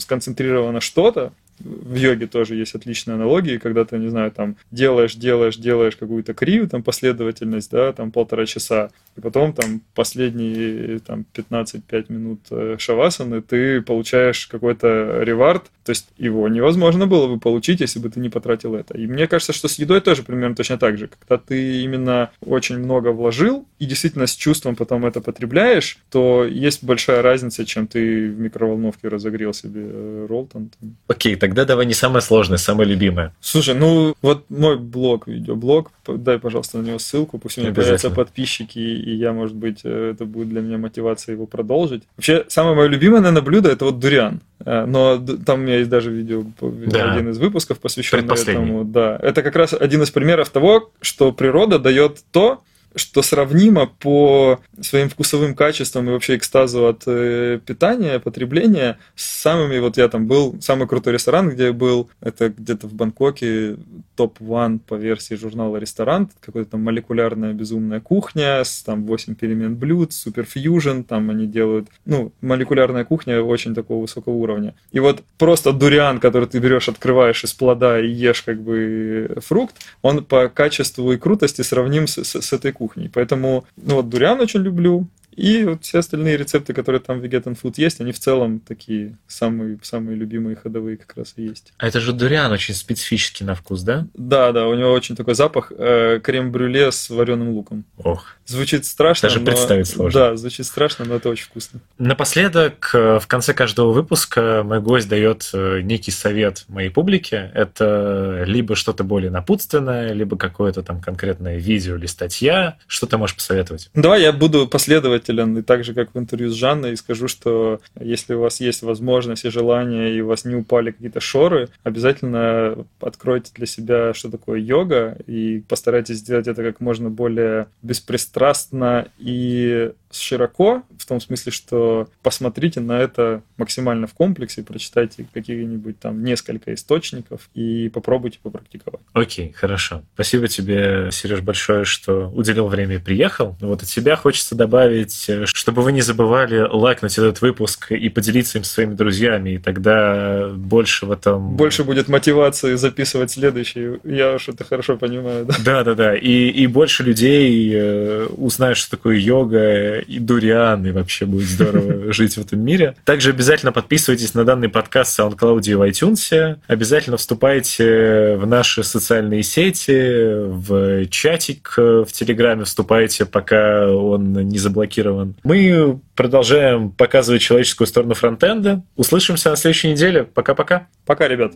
сконцентрированно что-то, в йоге тоже есть отличные аналогии, когда ты, не знаю, там делаешь, делаешь, делаешь какую-то крию, там последовательность, да, там полтора часа, и потом там последние там 15-5 минут э, шавасаны ты получаешь какой-то ревард, то есть его невозможно было бы получить, если бы ты не потратил это. И мне кажется, что с едой тоже примерно точно так же. Когда ты именно очень много вложил и действительно с чувством потом это потребляешь, то есть большая разница, чем ты в микроволновке разогрел себе э, роллтон. Окей, okay, Тогда давай не самое сложное, самое любимое. Слушай, ну вот мой блог, видеоблог, дай, пожалуйста, на него ссылку, пусть у меня появятся подписчики, и я, может быть, э, это будет для меня мотивация его продолжить. Вообще, самое мое любимое, наверное, блюдо – это вот дуриан. Э, но там у меня есть даже видео, да. один из выпусков, посвященный этому. Да, это как раз один из примеров того, что природа дает то, что сравнимо по своим вкусовым качествам и вообще экстазу от э, питания, потребления с самыми, вот я там был, самый крутой ресторан, где я был, это где-то в Бангкоке, топ-1 по версии журнала «Ресторан», какая-то там молекулярная безумная кухня, с там 8 перемен блюд, супер фьюжн, там они делают, ну, молекулярная кухня очень такого высокого уровня. И вот просто дуриан, который ты берешь, открываешь из плода и ешь как бы фрукт, он по качеству и крутости сравним с, с, с этой кухней. Поэтому, ну вот дуриан очень люблю, и вот все остальные рецепты, которые там в Vegetan Food есть, они в целом такие самые, самые любимые ходовые как раз и есть. А это же дуриан очень специфический на вкус, да? Да, да, у него очень такой запах э, крем-брюле с вареным луком. Ох. Звучит страшно. Даже но... представить сложно. Да, звучит страшно, но это очень вкусно. Напоследок, э, в конце каждого выпуска мой гость дает э, некий совет моей публике. Это либо что-то более напутственное, либо какое-то там конкретное видео или статья. Что ты можешь посоветовать? Давай я буду последовать внимателен, и так же, как в интервью с Жанной, скажу, что если у вас есть возможность и желание, и у вас не упали какие-то шоры, обязательно откройте для себя, что такое йога, и постарайтесь сделать это как можно более беспристрастно и широко, в том смысле, что посмотрите на это максимально в комплексе, прочитайте какие-нибудь там несколько источников и попробуйте попрактиковать. Окей, хорошо. Спасибо тебе, Сереж, большое, что уделил время и приехал. Вот от себя хочется добавить, чтобы вы не забывали лайкнуть этот выпуск и поделиться им со своими друзьями, и тогда больше в этом... Больше будет мотивации записывать следующий. Я уж это хорошо понимаю. Да, да, да. И, и больше людей э, узнают, что такое йога, и дуриан, и вообще будет здорово *laughs* жить в этом мире. Также обязательно подписывайтесь на данный подкаст в SoundCloud и в iTunes. Обязательно вступайте в наши социальные сети, в чатик в Телеграме вступайте, пока он не заблокирован. Мы продолжаем показывать человеческую сторону фронтенда. Услышимся на следующей неделе. Пока-пока. Пока, ребят.